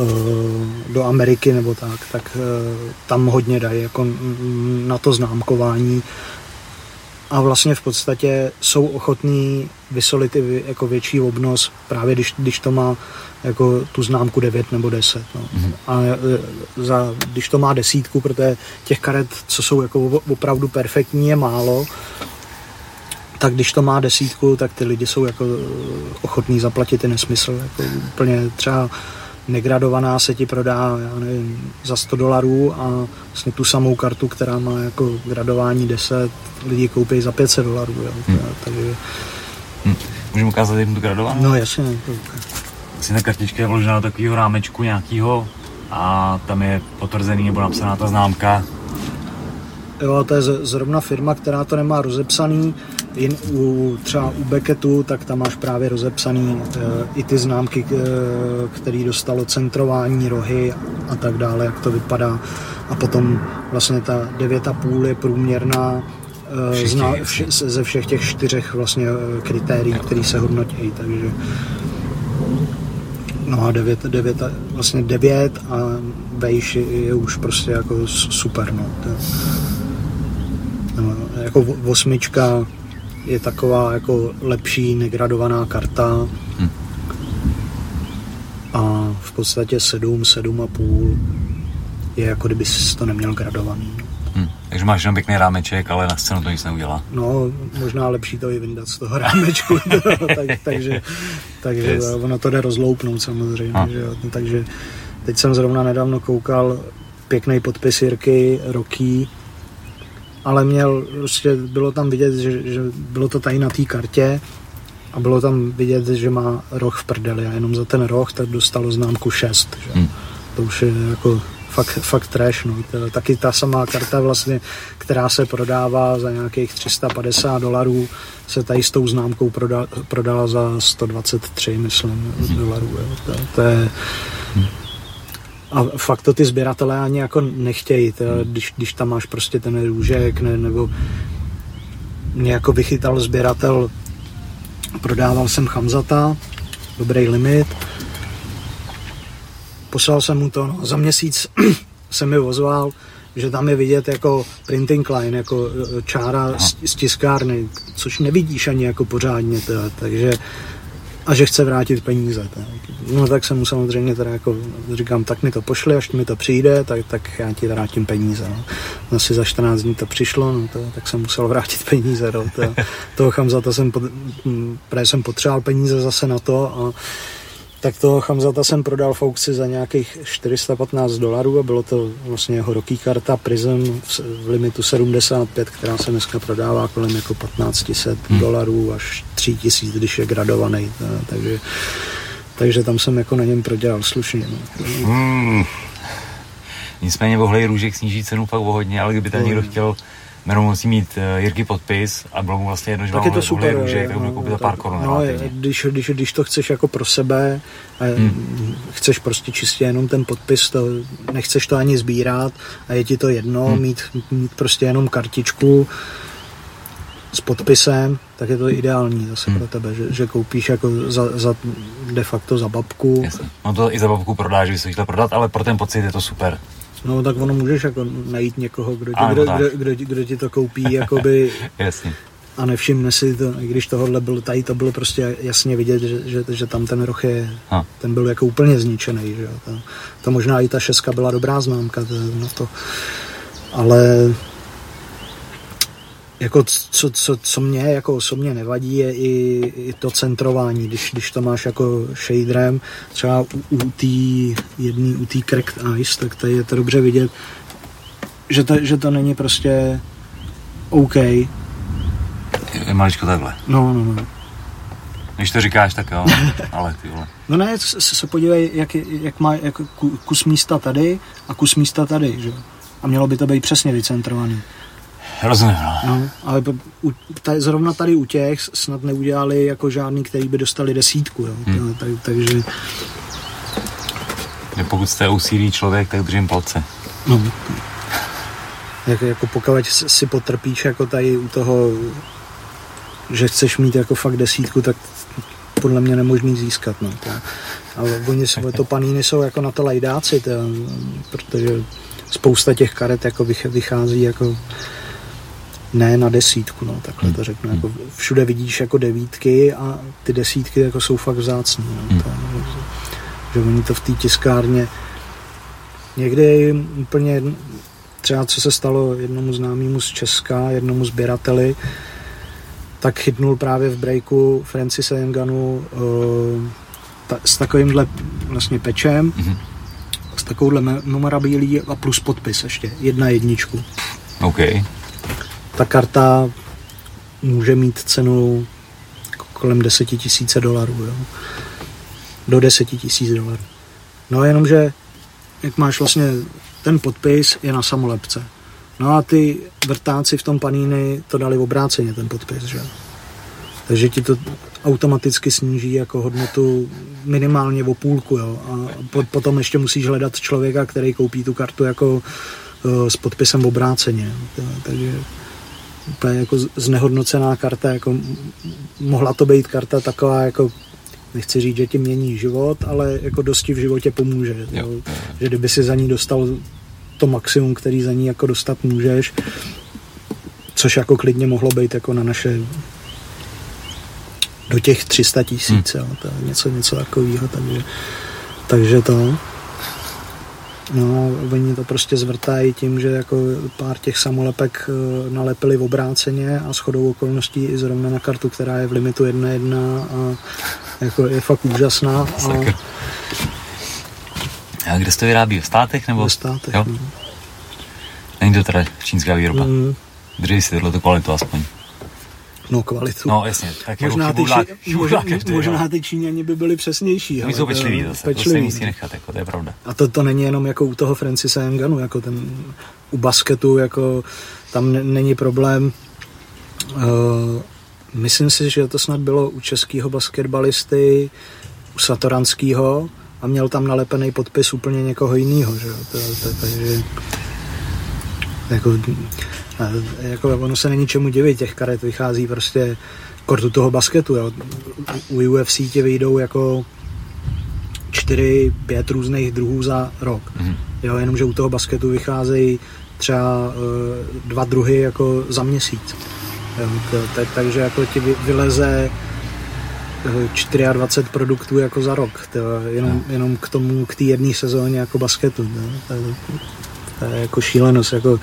Eh, do Ameriky nebo tak, tak tam hodně dají jako na to známkování a vlastně v podstatě jsou ochotní vysolit i jako větší obnos, právě když, když to má jako tu známku 9 nebo 10. No. Mm-hmm. A eh, za, když to má desítku, protože těch karet, co jsou jako opravdu perfektní, je málo, tak když to má desítku, tak ty lidi jsou jako ochotní zaplatit ty nesmysl. Jako úplně třeba negradovaná se ti prodá, já nevím, za 100 dolarů a vlastně tu samou kartu, která má jako gradování 10, lidi koupí za 500 dolarů, jo. Hmm. Takže... Hmm. Můžeme ukázat jim tu gradování? No jasně. Vlastně ta kartička je vložená do takového rámečku nějakého a tam je potvrzený nebo napsaná ta známka. Jo, to je zrovna firma, která to nemá rozepsaný, Jin, u, třeba u Beckettu, tak tam máš právě rozepsaný e, i ty známky, e, které dostalo centrování, rohy a tak dále, jak to vypadá. A potom vlastně ta 9,5 je průměrná e, zna, vše, ze všech těch čtyřech vlastně kritérií, které se hodnotí. Takže No a 9, 9, vlastně 9 a vejš je, je už prostě jako super, no. To, no jako osmička je taková jako lepší negradovaná karta hmm. a v podstatě 7, 7,5 je jako kdyby jsi to neměl gradovaný. Hmm. Takže máš jenom pěkný rámeček, ale na scénu to nic neudělá. No, možná lepší to i vyndat z toho rámečku, tak, takže, takže yes. ono to jde rozloupnout samozřejmě. Že jo? Takže teď jsem zrovna nedávno koukal pěkný podpis Jirky Roky, ale měl, prostě bylo tam vidět, že, že bylo to tady na té kartě a bylo tam vidět, že má roh v prdeli a jenom za ten roh tak dostalo známku 6. Že? Hmm. To už je jako fakt, fakt trash. No. To, taky ta samá karta vlastně, která se prodává za nějakých 350 dolarů, se tady s tou známkou prodala, prodala za 123, myslím, dolarů. Jo. To, to je, a fakt to ty sběratelé ani jako nechtějí, to, když, když tam máš prostě ten růžek, ne, nebo mě jako vychytal sběratel, prodával jsem Chamzata, dobrý limit, poslal jsem mu to, no, za měsíc se mi ozval, že tam je vidět jako printing line, jako e, čára z, z tiskárny, což nevidíš ani jako pořádně, teda, takže a že chce vrátit peníze. Tak. No tak jsem mu samozřejmě teda jako říkám, tak mi to pošli, až mi to přijde, tak, tak já ti vrátím peníze. No. Asi za 14 dní to přišlo, no, to, tak jsem musel vrátit peníze. No. To, toho Chamzata jsem, pod, jsem potřeboval peníze zase na to a tak toho Chamzata jsem prodal v aukci za nějakých 415 dolarů a bylo to vlastně jeho roký karta Prism v limitu 75, která se dneska prodává kolem jako 1500 hmm. dolarů až 3000, když je gradovaný. Takže, takže tam jsem jako na něm prodělal slušně. No. Hmm. Nicméně vohlej růžek sníží cenu fakt o hodně, ale kdyby tam někdo chtěl Jmenou musí mít uh, Jirky podpis a bylo mu vlastně jedno, že tak je to super, růže, tak budu koupit za pár korun. No, když, když, když, to chceš jako pro sebe, hmm. chceš prostě čistě jenom ten podpis, to, nechceš to ani sbírat a je ti to jedno, hmm. mít, mít prostě jenom kartičku s podpisem, tak je to ideální zase hmm. pro tebe, že, že koupíš jako za, za, de facto za babku. Jasně. No to i za babku prodáš, že bys to prodat, ale pro ten pocit je to super. No tak ono můžeš jako najít někoho, kdo ti, kdo, kdo, kdo, kdo ti to koupí, jakoby... Jasně. A nevšimne si to, i když tohle bylo, tady to bylo prostě jasně vidět, že, že, že tam ten roh je, ha. ten byl jako úplně zničený, že jo. To, to možná i ta šeska byla dobrá známka, to, no to, ale jako co, co, co mě jako osobně nevadí, je i, i to centrování, když, když to máš jako shaderem, třeba u, u té jedný, u té cracked ice, tak tady je to dobře vidět, že to, že to není prostě OK. Je maličko takhle. No, no, no. Když to říkáš, tak jo, ale ty vole. No ne, se, se podívej, jak, jak má jak kus místa tady a kus místa tady, že A mělo by to být přesně vycentrovaný. Rozumím, no. no ale u, tady, zrovna tady u těch snad neudělali jako žádný, který by dostali desítku, jo. Hmm. Tak, takže... Pokud jste usílý člověk, tak držím palce. No. Jak, jako pokud si potrpíš jako tady u toho, že chceš mít jako fakt desítku, tak podle mě nemožný získat. No. Ale oni jsou, to paníny jsou jako na to lajdáci, to, protože spousta těch karet jako vychází jako ne na desítku, no, takhle to hmm. řeknu. Jako všude vidíš jako devítky a ty desítky jako jsou fakt vzácné. No, hmm. to, že oni to v té tiskárně někdy úplně třeba co se stalo jednomu známému z Česka, jednomu sběrateli, tak chytnul právě v breaku Francisa Enganu uh, ta, s takovýmhle vlastně pečem, mm-hmm. s takovouhle memorabilií a plus podpis ještě, jedna jedničku. Okay ta karta může mít cenu kolem 10 tisíce dolarů. Jo. Do 10 tisíc dolarů. No jenom, že jak máš vlastně ten podpis je na samolepce. No a ty vrtáci v tom paníny to dali obráceně, ten podpis, že? Takže ti to automaticky sníží jako hodnotu minimálně o půlku, jo? A potom ještě musíš hledat člověka, který koupí tu kartu jako uh, s podpisem obráceně. Takže úplně jako znehodnocená karta, jako mohla to být karta taková jako nechci říct, že ti mění život, ale jako dosti v životě pomůže. Jo. Že kdyby si za ní dostal to maximum, který za ní jako dostat můžeš, což jako klidně mohlo být jako na naše do těch 300 tisíc, hmm. to je něco, něco takového, takže, takže to. No, oni to prostě zvrtají tím, že jako pár těch samolepek eh, nalepili v obráceně a shodou okolností i zrovna na kartu, která je v limitu 1.1 a jako je fakt úžasná. A, a kde se to vyrábí? V státech nebo? V státech, jo? No. Není to teda čínská výroba? Mm. Drží si tohle kvalitu aspoň. No kvalitu. No jasně, tak možná, ty, či, možná, každý, možná no. ty Číňani by byli přesnější. Oni jsou pečliví zase, to se pečliví. musí nechat, jako, to je pravda. A to, to není jenom jako u toho Francisa Enganu, jako ten u basketu, jako tam n- není problém. Uh, myslím si, že to snad bylo u českého basketbalisty, u Satoranského a měl tam nalepený podpis úplně někoho jiného, že. To, to, takže jako, jako ono se není čemu divit, těch karet vychází prostě kortu toho basketu, jo. U UFC ti vyjdou jako čtyři, pět různých druhů za rok. Mhm. Jo, jenomže u toho basketu vycházejí třeba uh, dva druhy jako za měsíc. Jo, to, tak, takže jako ti vy, vyleze eh, 24 produktů jako za rok, to, jenom, jenom k tomu, k té jedné sezóně jako basketu. To, to, to, to je jako šílenost, jako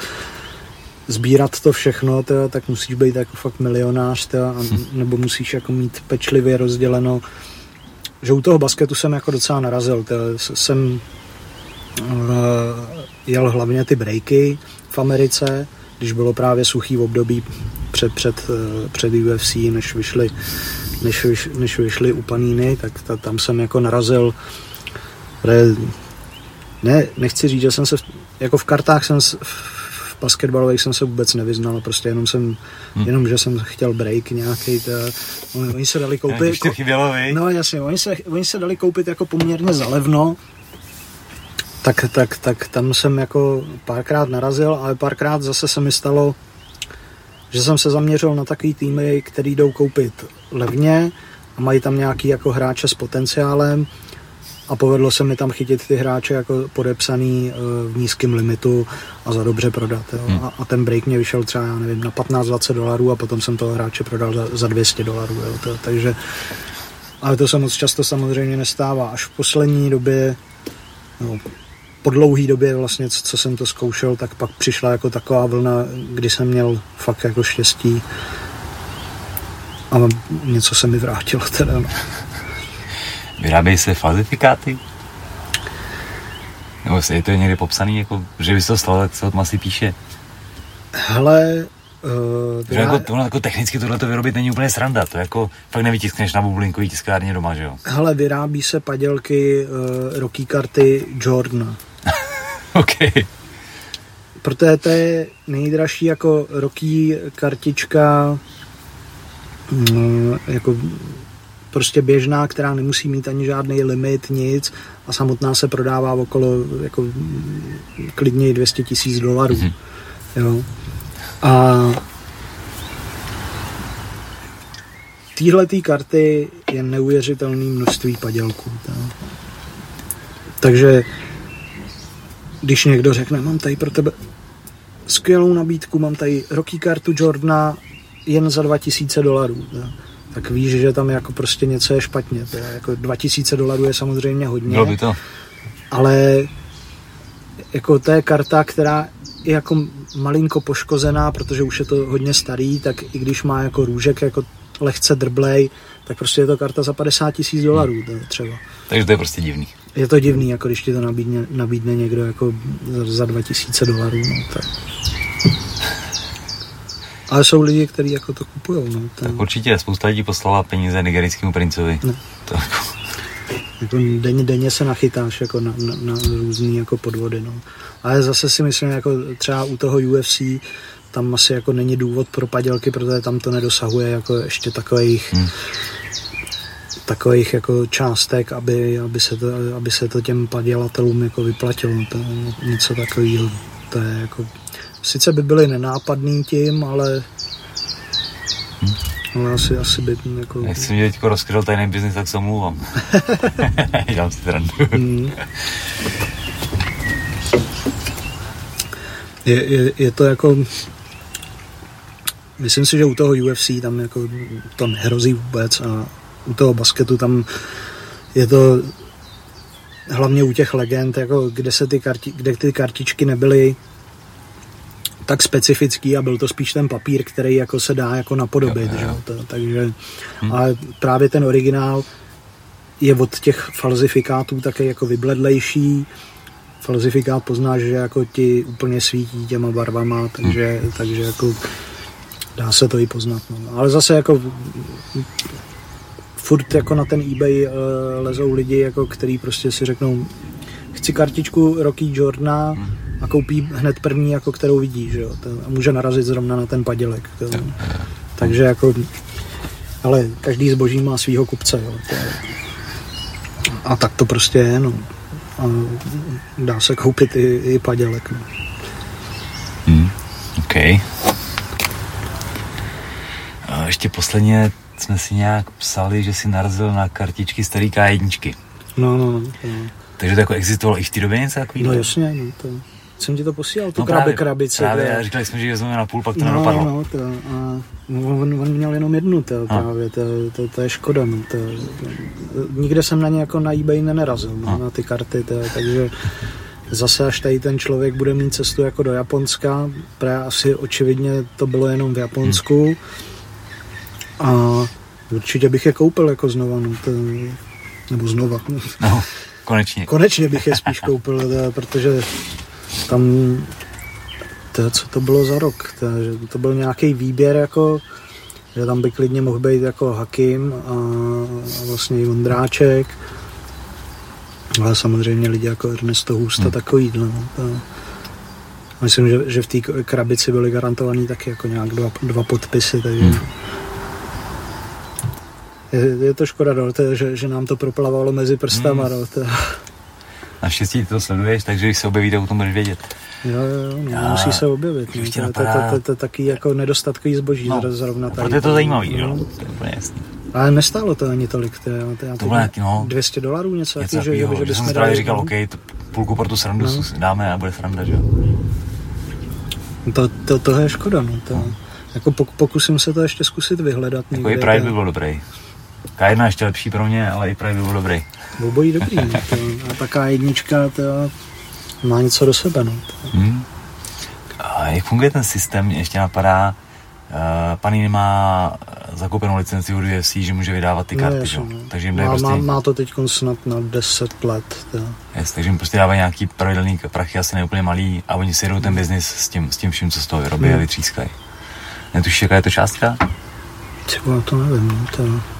sbírat to všechno, to, tak musíš být jako fakt milionář, to, a, nebo musíš jako mít pečlivě rozděleno že u toho basketu jsem jako docela narazil. To, jsem uh, jel hlavně ty breaky v Americe, když bylo právě suchý období před, před, uh, před UFC, než vyšly, než, vyš, než vyšly u paníny, tak ta, tam jsem jako narazil ne, nechci říct, že jsem se, v, jako v kartách jsem v basketbalových jsem se vůbec nevyznal, prostě jenom jsem, hmm. jenom, že jsem chtěl break nějaký, oni, oni se dali koupit. To chybělo? No jasně, oni se, oni se dali koupit jako poměrně zalevno, tak, tak, tak tam jsem jako párkrát narazil, ale párkrát zase se mi stalo, že jsem se zaměřil na takový týmy, který jdou koupit levně a mají tam nějaký jako hráče s potenciálem a povedlo se mi tam chytit ty hráče jako podepsaný eh, v nízkém limitu a za dobře prodat. Jo. Hmm. A, a ten break mě vyšel třeba, já nevím, na 15-20 dolarů a potom jsem toho hráče prodal za, za 200 dolarů. Jo. To, takže, ale to se moc často samozřejmě nestává. Až v poslední době, no, po dlouhé době vlastně, co, co jsem to zkoušel, tak pak přišla jako taková vlna, kdy jsem měl fakt jako štěstí a něco se mi vrátilo teda. No. Vyrábějí se falzifikáty? Nebo je to někdy popsaný, jako, že by se to stalo, tak se o tom asi píše? Hele, uh, Že jako, tohle, jako technicky tohle to vyrobit není úplně sranda, to jako fakt nevytiskneš na bublinkový tiskárně doma, že jo? hele, vyrábí se padělky uh, roky karty Jordana. OK. Protože to je nejdražší jako roky kartička mm, jako prostě běžná, která nemusí mít ani žádný limit, nic a samotná se prodává okolo jako klidně 200 tisíc dolarů. Mhm. Jo. A Týhle karty je neuvěřitelné množství padělků. tak. Takže když někdo řekne, mám tady pro tebe skvělou nabídku, mám tady roky kartu Jordana jen za 2000 dolarů, tak, tak víš, že tam jako prostě něco je špatně. To je jako 2000 dolarů je samozřejmě hodně, Bylo by to. ale jako to je karta, která je jako malinko poškozená, protože už je to hodně starý, tak i když má jako růžek jako lehce drblej, tak prostě je to karta za 50 tisíc dolarů třeba. Takže to je prostě divný. Je to divný, jako když ti to nabídne, nabídne někdo jako za, za 2000 dolarů. No, tak. Ale jsou lidi, kteří jako to kupují. No, Tak ten, určitě spousta lidí poslala peníze nigerijskému princovi. No. To jako, jako denně, denně se nachytáš jako na, na, na různý jako podvody. No. Ale zase si myslím, jako třeba u toho UFC, tam asi jako není důvod pro padělky, protože tam to nedosahuje jako ještě takových Hmm. takových jako částek, aby, aby, se to, aby se to těm padělatelům jako vyplatilo. To je něco takového. To je jako, sice by byli nenápadný tím, ale ale asi, asi by jako... nechci mě teď rozkryl tajný biznis, tak se omlouvám. Dělám si srandu. Mm. Je, je, je to jako myslím si, že u toho UFC tam jako to nehrozí vůbec a u toho basketu tam je to hlavně u těch legend, jako kde, se ty, karti, kde ty kartičky nebyly tak specifický a byl to spíš ten papír, který jako se dá jako napodobit, Jo, že? jo. jo, To, takže Hm. ale právě ten originál je od těch falzifikátů také jako vybledlejší. Falzifikát poznáš, že jako ti úplně svítí těma barvama, takže, takže jako dá se to i poznat. No. Ale zase jako furt jako na ten eBay uh, lezou lidi, jako který prostě si řeknou chci kartičku Rocky Jordana hmm. A koupí hned první, jako kterou vidí, že jo? a může narazit zrovna na ten padělek. To, takže jako ale každý zboží má svého kupce, jo? To, a tak to prostě je, no. A dá se koupit i, i padělek, no. Hmm. OK. A ještě posledně jsme si nějak psali, že si narazil na kartičky starý K1. No, no, no. no. Takže to jako existovalo i v té době něco takového? No jasně, no to jsem ti to posílal, tu no krabi, právě, krabici. Právě, kde... říkali jsme, že vezmeme na půl, pak to no, nedopadlo. No, to, a on, on, měl jenom jednu, to, a. právě, to, to, to, je škoda. No, to, nikde jsem na ně jako na eBay nenarazil, no, na ty karty, to, takže zase až tady ten člověk bude mít cestu jako do Japonska, protože asi očividně to bylo jenom v Japonsku, hmm. a určitě bych je koupil jako znova, no, to, nebo znova. No, konečně. Konečně bych je spíš koupil, to, protože tam, to, co to bylo za rok, to, že to byl nějaký výběr jako, že tam by klidně mohl být jako Hakim a, a vlastně i Vondráček, ale samozřejmě lidi jako Ernesto Husta hmm. takový. No, to, myslím, že, že v té krabici byly garantovaný taky jako nějak dva, dva podpisy, takže hmm. je, je to škoda, no, to, že, že nám to proplavalo mezi prstama. Hmm. No, to, Naštěstí to sleduješ, takže když se objeví, tak o tom budeš vědět. Jo, jo, no, Já, musí se objevit. No, to, napadá... to, taky jako nedostatkový zboží no, zrovna tady. Proto je to zajímavý, no. jo, to je úplně jasný. Ale nestálo to ani tolik, to, to, to, nějaký, no, 200 dolarů něco, něco že, že, že, že jsem právě říkal, OK, to půlku pro tu srandu no. dáme a bude sranda, že jo. To, to, to je škoda, no. To, no. Jako pokusím se to ještě zkusit vyhledat. Jako i Pride by byl dobrý. K1 ještě lepší pro mě, ale i Pride by byl dobrý. Obojí dobrý. No, to, a taká jednička to má něco do sebe. No. Hmm. A jak funguje ten systém? Mě ještě napadá, uh, Panini má zakoupenou licenci od UFC, že může vydávat ty no, karty, no, jasný, no. takže jim má, prostě... má, má, to teď snad na 10 let. Yes, takže jim prostě dávají nějaký pravidelný prachy, asi neúplně malý a oni si jedou ten biznis s tím, s tím vším, co z toho vyrobí hmm. a vytřískají. Netušíš, jaká je to částka? Třeba to nevím, no, to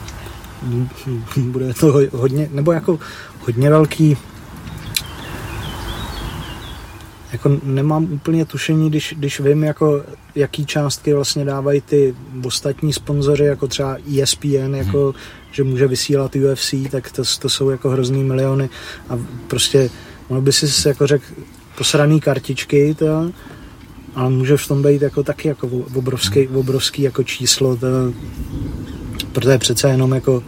bude to hodně, nebo jako hodně velký jako nemám úplně tušení, když, když vím, jako, jaký částky vlastně dávají ty ostatní sponzoři, jako třeba ESPN, hmm. jako, že může vysílat UFC, tak to, to jsou jako hrozný miliony a prostě ono by si jako řekl posraný kartičky, to, ale může v tom být jako taky jako obrovský, hmm. obrovský jako číslo, to, protože přece jenom jako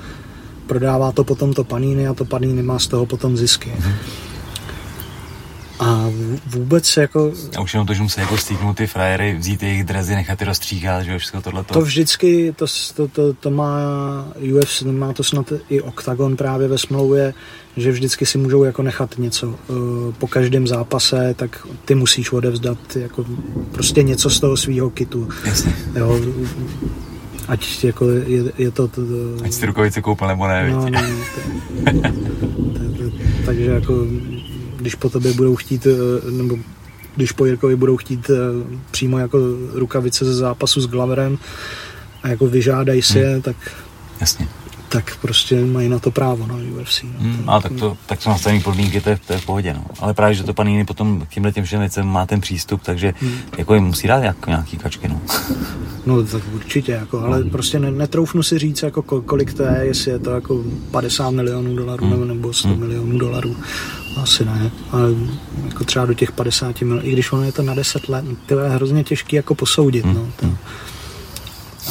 prodává to potom to paníny a to paníny má z toho potom zisky. Mm-hmm. A vůbec jako... A už jenom to, že musí jako stýknout ty frajery, vzít jejich drezy, nechat je rozstříkat, že všechno tohle. To vždycky, to, to, to, to má UFC, má to snad i Octagon právě ve smlouvě, že vždycky si můžou jako nechat něco uh, po každém zápase, tak ty musíš odevzdat jako prostě něco z toho svého kitu. Jasně. Jo, ať jako je, je to, to, to... Ať si rukavice koupil nebo ne, no, no, to, takže jako když po tobě budou chtít, eh, nebo když po Jirkovi budou chtít eh, přímo jako rukavice ze zápasu s Glaverem a jako vyžádají si hmm. je, tak Jasně tak prostě mají na to právo na no, UFC. No. Hmm, a tak to, tak jsou nastavené podmínky, to je, to je v pohodě. No. Ale právě, že to pan jiný potom k těmhle těm všem věcem má ten přístup, takže hmm. jako jim musí dát jak, nějaký kačky. No. no tak určitě, jako, ale hmm. prostě ne, netroufnu si říct, jako kolik to je, jestli je to jako 50 milionů dolarů hmm. nebo 100 hmm. milionů dolarů. Asi ne, ale jako třeba do těch 50 milionů, i když ono je to na 10 let, to je hrozně těžký jako posoudit. Hmm. No, to, hmm.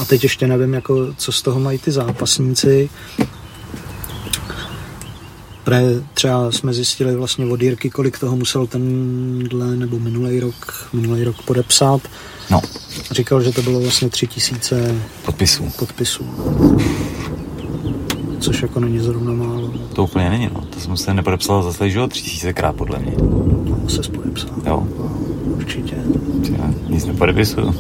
A teď ještě nevím, jako, co z toho mají ty zápasníci. Pre, třeba jsme zjistili vlastně od Jirky, kolik toho musel tenhle nebo minulý rok, minulý rok podepsat. No. Říkal, že to bylo vlastně tři tisíce podpisů. podpisů. Což jako není zrovna málo. To úplně není, no. To jsem se nepodepsal zase, že tři tisícekrát podle mě. No, se podepsal. Jo. Určitě. Já nic nepodepisuju.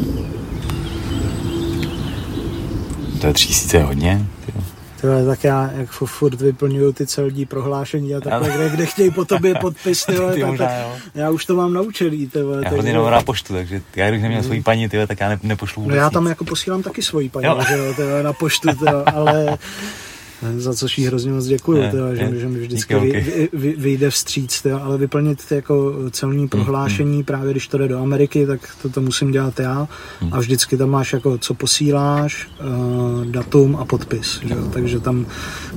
To je tři tisíce hodně. To Tyhle, tak já jak furt vyplňuju ty celní prohlášení a takhle, kde, kde chtějí po tobě podpis, tyhle, ty tak, možná, tak, já už to mám naučený. Tyhle, já hodně na poštu, takže já když neměl svoji paní, tyhle, tak já ne, nepošlu vůbec No já tam nic. jako posílám taky svoji paní, jo. že, tyhle, na poštu, tyhle, ale za což jí hrozně moc děkuju, ne, teda, že, že mi vždycky díky, vy, vy, vyjde vstříc, teda, ale vyplnit jako celní hmm, prohlášení, mm, právě když to jde do Ameriky, tak to, to musím dělat já mm. a vždycky tam máš jako co posíláš, uh, datum a podpis, že? takže tam,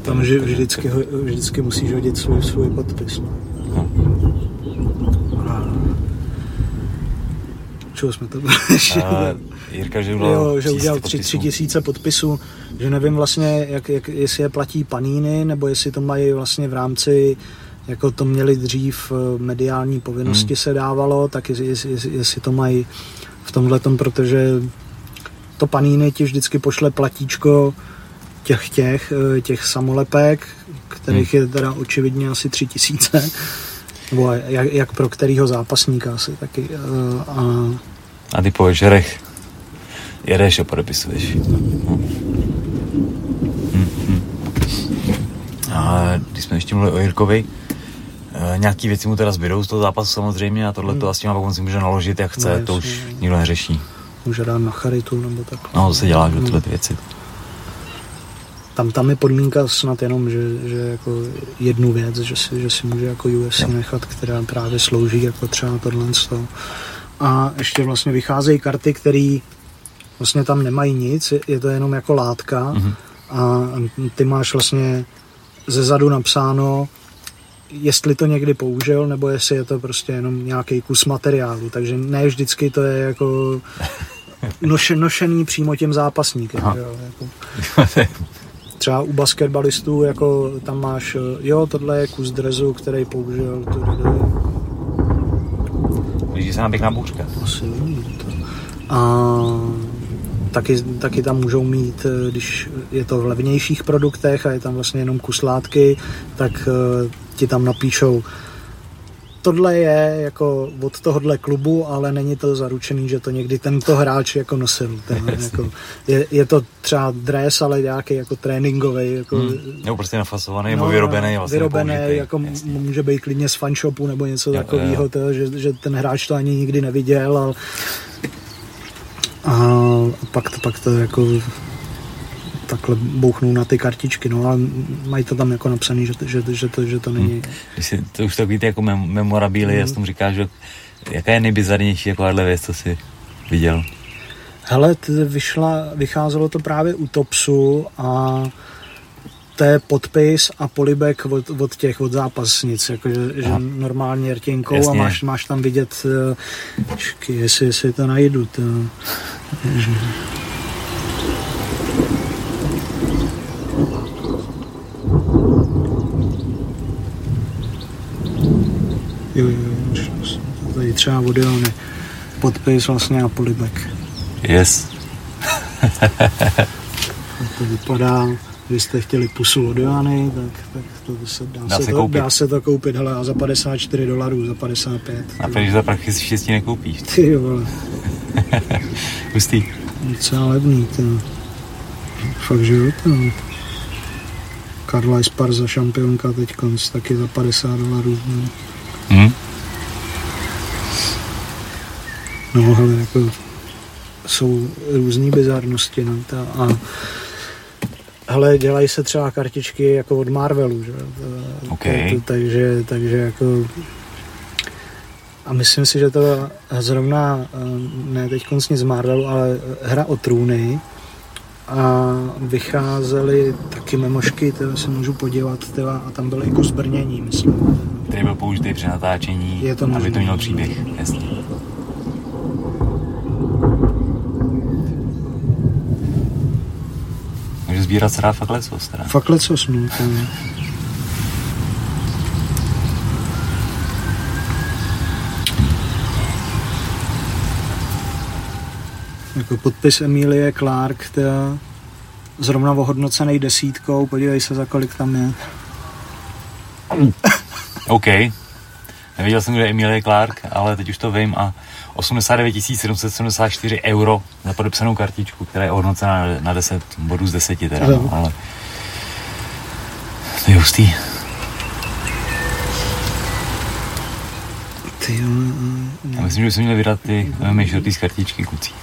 tam že vždycky, vždycky musíš hodit svůj, svůj podpis. No. Čeho jsme to Jirka, že, jo, že udělal tři, tři tisíce podpisů, že nevím vlastně, jak, jak, jestli je platí paníny, nebo jestli to mají vlastně v rámci jako to měli dřív eh, mediální povinnosti hmm. se dávalo, tak jestli, jestli, jestli to mají v tomhle protože to paníny ti vždycky pošle platíčko těch těch, eh, těch samolepek, kterých hmm. je teda očividně asi tři tisíce, nebo jak, jak pro kterého zápasníka asi taky. Eh, a, a ty po večerech jedeš a podepisuješ. A když jsme ještě mluvili o Jirkovi, eh, nějaký věci mu teda zbydou z toho zápasu samozřejmě a tohle to hmm. asi má pokud si může naložit jak chce, no, to už nikdo neřeší. Může dát na charitu nebo tak. No, to se dělá, že tyhle ty věci. Tam, tam je podmínka snad jenom, že, že jako jednu věc, že si, že si může jako UFC nechat, která právě slouží jako třeba tohle A ještě vlastně vycházejí karty, které vlastně tam nemají nic, je to jenom jako látka mm-hmm. a ty máš vlastně ze zadu napsáno, jestli to někdy použil, nebo jestli je to prostě jenom nějaký kus materiálu, takže ne vždycky to je jako noše, nošený přímo těm zápasníkem. Jo, jako. Třeba u basketbalistů, jako tam máš, jo, tohle je kus drezu, který použil. Blíží se nám pěkná bouřka. Asi to. A taky, taky tam můžou mít, eh, když je to v levnějších produktech a je tam vlastně jenom kus látky, tak eh, ti tam napíšou tohle je jako od tohohle klubu, ale není to zaručený, že to někdy tento hráč jako nosil. Ten, jako, je, je, to třeba dres, ale nějaký jako tréninkový. Jako, hmm. Nebo prostě nafasovaný, no, nebo vyrobený. Vlastně vyrobený, jako jasný. může být klidně z fanshopu nebo něco takového, že, že ten hráč to ani nikdy neviděl, ale a pak to, pak to jako takhle bouchnou na ty kartičky, no ale mají to tam jako napsané, že, že, že, to, že to není. Hmm. To už takový ty jako mem- memorabíly, hmm. já tomu říkáš, že jaká je nejbizarnější takováhle věc, co jsi viděl? Hele, vyšla, vycházelo to právě u Topsu a to je podpis a polibek od, od těch, od zápasnic, jakože že normálně rtěnkou Jasně. a máš, máš tam vidět, čky, eh, jestli, jestli to najdu. To, že... Jo, jo, tady třeba od podpis vlastně a polibek. Yes. to vypadá vy jste chtěli pusu od Joany, tak, tak to se, dá, dá, se, se to, dá se to koupit, hele, a za 54 dolarů, za 55. A když za prachy si štěstí nekoupíš. Ty vole. Hustý. Docela levný, to. Fakt, že jo, to. Karla Esparza šampionka teď konc, taky za 50 dolarů. No. Hmm. No, ale jako jsou různé bizarnosti, no, ta, a hele, dělají se třeba kartičky jako od Marvelu, že? Okay. To, takže, takže jako a myslím si, že to zrovna, eh, ne teď koncně z Marvelu, ale hra o trůny a vycházely taky memošky, které se můžu podívat, teda, a tam byly jako zbrnění, myslím. Který byl použitý při natáčení, Je to aby to mělo příběh, jasně. Sbírat se rád fakt lecos. Teda. Fakt lecos, no. To... Jako podpis Emilie Clark, teda zrovna ohodnocený desítkou, podívej se, za kolik tam je. OK. Nevěděl jsem, kde je Emilie Clark, ale teď už to vím a 89 774 euro za podepsanou kartičku, která je ohodnocena na 10 bodů z 10 teda, no, ale To je hustý. Ty Já myslím, že bychom měli vydat ty shorty z kartičky kucí.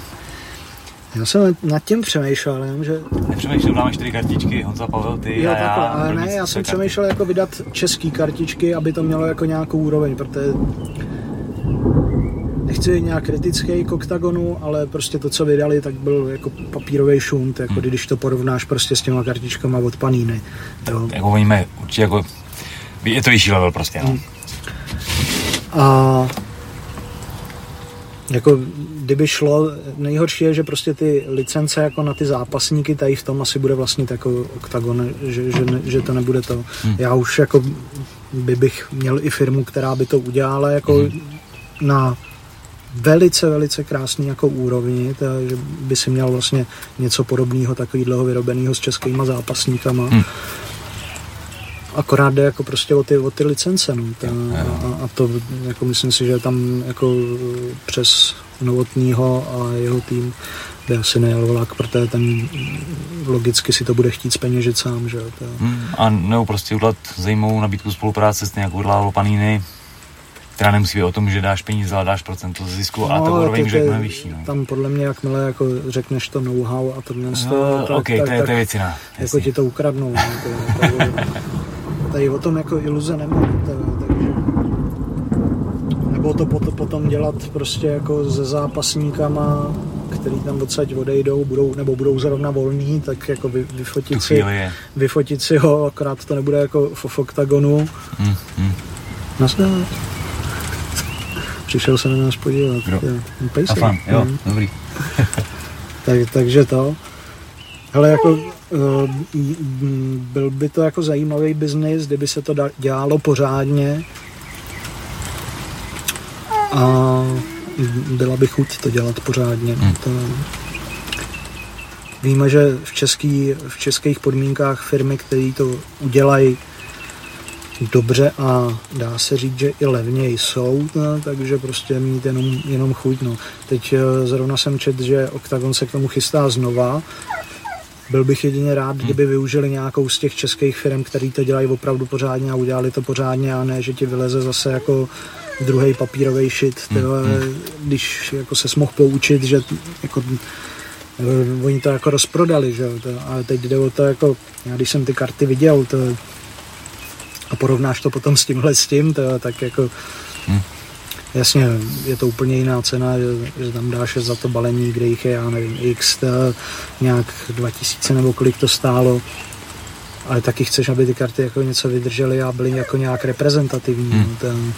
Já jsem nad tím přemýšlel, jenom, že Nepřemýšlel, dáme čtyři kartičky, Honza Pavel, ty Jo, a já. takhle, ale ne, já jsem karty. přemýšlel jako vydat český kartičky, aby to mělo jako nějakou úroveň, protože nechci být nějak kritický k oktagonu, ale prostě to, co vydali, tak byl jako papírový šunt, jako když to porovnáš prostě s těma kartičkama od Panini. Jo. Jako oni určitě jako, je to vyšší level prostě, no. A jako kdyby šlo, nejhorší je, že prostě ty licence jako na ty zápasníky tady v tom asi bude vlastně jako oktagon, že, že, ne, že to nebude to. Hmm. Já už jako by bych měl i firmu, která by to udělala jako hmm. na velice, velice krásný jako úrovni, to, že by si měl vlastně něco podobného, takového vyrobeného s českýma zápasníkama. Hmm. Akorát jde jako prostě o ty, o ty licence, no. Ta, a, a, to jako myslím si, že tam jako přes Novotního a jeho tým by asi nejel vlak, protože ten logicky si to bude chtít speněžit sám, že jo. To, Hmm, A nebo prostě udělat zajímavou nabídku spolupráce, stejně jako udělal Panini, která nemusí být o tom, že dáš peníze, ale dáš procento zisku a to ale úroveň ty- mnohem vyšší. No. Tam podle mě, jakmile jako řekneš to know-how a tohle, No, tak, OK, to je, to je věcina. jako ti to ukradnou. No, to, tady, tady o tom jako iluze nemám. To, takže, nebo to pot, potom dělat prostě jako se zápasníkama, který tam odsaď odejdou, budou, nebo budou zrovna volní, tak jako vy, vyfotit, si, vyfotit si ho, akorát to nebude jako v oktagonu. Hmm. Nazdar. Přišel se na nás podívat. Jo, pej A si. fan, jo, Mhm. dobrý. Tak, takže to. Hele, jako byl by to jako zajímavý biznis, kdyby se to dělalo pořádně a byla by chuť to dělat pořádně. Hmm. To, víme, že v, český, v českých podmínkách firmy, které to udělají dobře a dá se říct, že i levněji jsou, no, takže prostě mít jenom, jenom chuť. No. Teď eh, zrovna jsem čet, že Octagon se k tomu chystá znova. Byl bych jedině rád, kdyby využili nějakou z těch českých firm, které to dělají opravdu pořádně a udělali to pořádně a ne, že ti vyleze zase jako druhý papírový shit, tyhle, když jako se mohl poučit, že jako eh, oni to jako rozprodali, že to, ale teď jde o to jako, já když jsem ty karty viděl, to, a porovnáš to potom s tímhle s tím, to, tak jako Hmm. Jasně, je to úplně jiná cena, že, že tam dáš za to balení, kde jich je, já nevím, x, to, nějak 2000 nebo kolik to stálo, ale taky chceš, aby ty karty jako něco vydržely a byly jako nějak reprezentativní. Hmm. No, ten,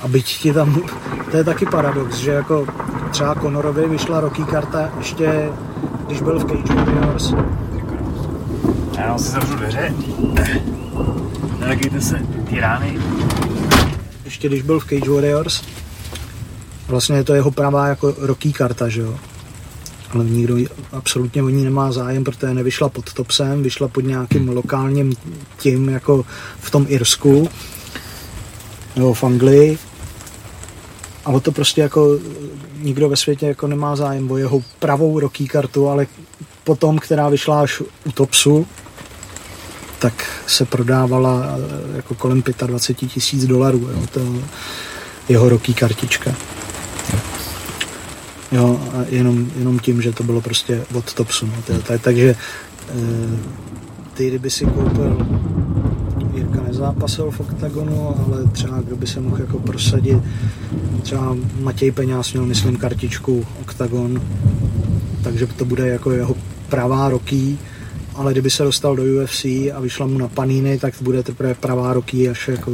a byť ti tam, to je taky paradox, že jako třeba Conorovi vyšla roky karta ještě, když byl v Cage Warriors, Já si zavřu dveře. Nelekejte se ty rány. Ještě když byl v Cage Warriors, vlastně je to jeho pravá jako roky karta, že jo. Ale nikdo absolutně o ní nemá zájem, protože nevyšla pod Topsem, vyšla pod nějakým lokálním tím, jako v tom Irsku, nebo v Anglii. A o to prostě jako nikdo ve světě jako nemá zájem o jeho pravou roky kartu, ale potom, která vyšla až u Topsu, tak se prodávala eh, jako kolem 25 tisíc dolarů. Jo, to jeho roky kartička. Jo, a jenom, jenom tím, že to bylo prostě od Topsu. No, to, takže eh, ty, kdyby si koupil Jirka nezápasil v OKTAGONu, ale třeba kdo by se mohl jako prosadit, třeba Matěj Peňáz měl, myslím, kartičku OKTAGON, takže to bude jako jeho pravá roky, ale kdyby se dostal do UFC a vyšla mu na paníny, tak bude teprve pravá roky až jako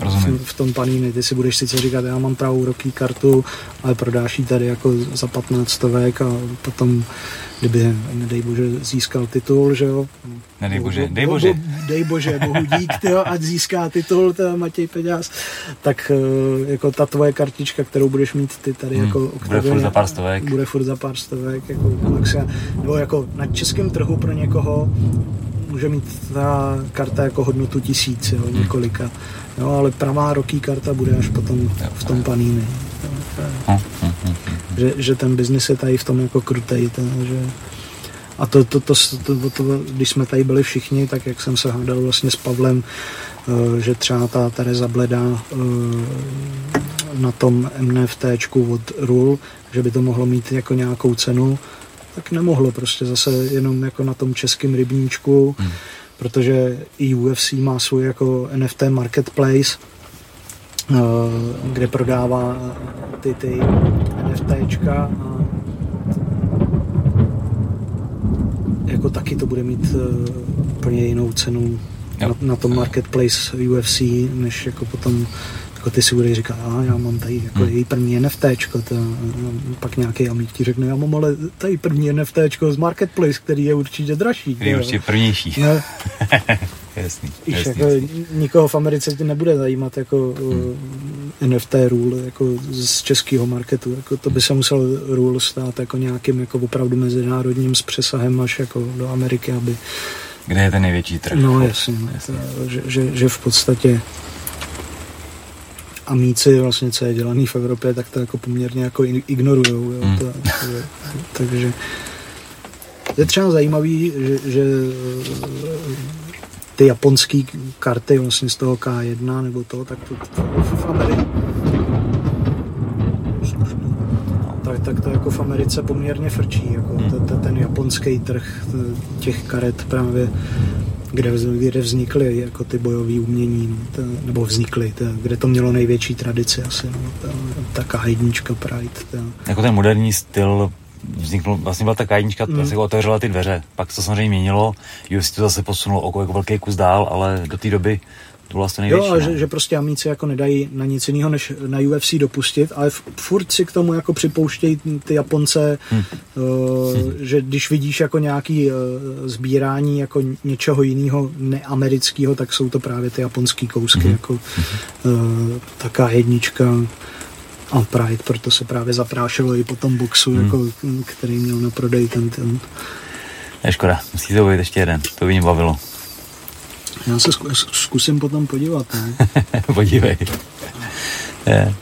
Rozumím. v, tom paníny. Ty si budeš sice říkat, já mám pravou roky kartu, ale prodáš ji tady jako za 15 stovek a potom, kdyby, nedej bože, získal titul, že jo, Nedej bože, Bo- dej bo- bože. bo- Dej bože, bohu dík, tyjo, ať získá titul, to Matěj Peďáz, tak eh, jako ta tvoje kartička, kterou budeš mít ty tady Hmm, jako bude furt za pár stovek. Bude furt za pár stovek, jako, maxia, nebo jako na českém trhu pro někoho může mít ta karta jako hodnotu tisíc, jo, Hmm. několika. Jo, ale pravá roky karta bude až potom v tom paníny. Hm, hm, hm, hm. Že, že ten biznis je tady v tom jako krutej, ten, že A to, to, to, to, to, to, když jsme tady byli všichni, tak jak jsem se hádal vlastně s Pavlem, uh, že třeba ta Tereza Bleda uh, na tom NFTčku od Rule, že by to mohlo mít jako nějakou cenu, tak nemohlo prostě zase jenom jako na tom českém rybníčku, hmm. protože i UFC má svůj jako NFT marketplace, eh, kde prodává ty, ty NFTčka a jako taky to bude mít uh, úplně jinou cenu na, na tom marketplace UFC, než jako potom jako ty si budeš říkat, a já mám tady jako hmm. její první NFTčko, to, pak nějaký amík ti řekne, já mám ale tady první NFTčko z Marketplace, který je určitě dražší. Který je určitě prvnější. No. jasný, jasný, jako, jasný. nikoho v Americe tě nebude zajímat jako hmm. NFT rule jako z českého marketu. Jako to by se musel rule stát jako nějakým jako opravdu mezinárodním s přesahem až jako do Ameriky, aby... Kde je ten největší trh? No jasně, jasně. To, že, že, že v podstatě amíci vlastně, co je dělaný v Evropě, tak to jako poměrně jako ignorujou. Jo, mm. to, to, takže je třeba zajímavý, že, že ty japonské karty vlastně z toho K1 nebo to, tak to, to v Americe tak, tak to jako v Americe poměrně frčí, jako hmm. ten, ten japonský trh těch karet právě kde, kde vznikly jako ty bojové umění, no, ta, nebo vznikly, ta, kde to mělo největší tradici asi, no, ta, ta K1 Pride. Ta. Jako ten moderní styl vzniknul, vlastně byla ta K1, mm. se otevřela ty dveře, pak to samozřejmě měnilo, UFC to zase posunulo o jako velký kus dál, ale do té doby to vlastně největší. Jo, a že, že prostě amíci jako nedají na nic jiného, než na UFC dopustit, ale furt si k tomu jako připouštějí ty Japonce, hmm. Uh, hmm. že když vidíš jako nějaký uh, sbírání jako něčeho jiného neamerického, tak jsou to právě ty japonský kousky, hmm. jako uh, taká jednička a Pride, proto se právě zaprášilo i po tom boxu, hmm. jako, který měl na prodej ten, ten. Je škoda, musí to být ještě jeden, to by mě bavilo. Já se zkusím potom podívat. Ne? Podívej. Je.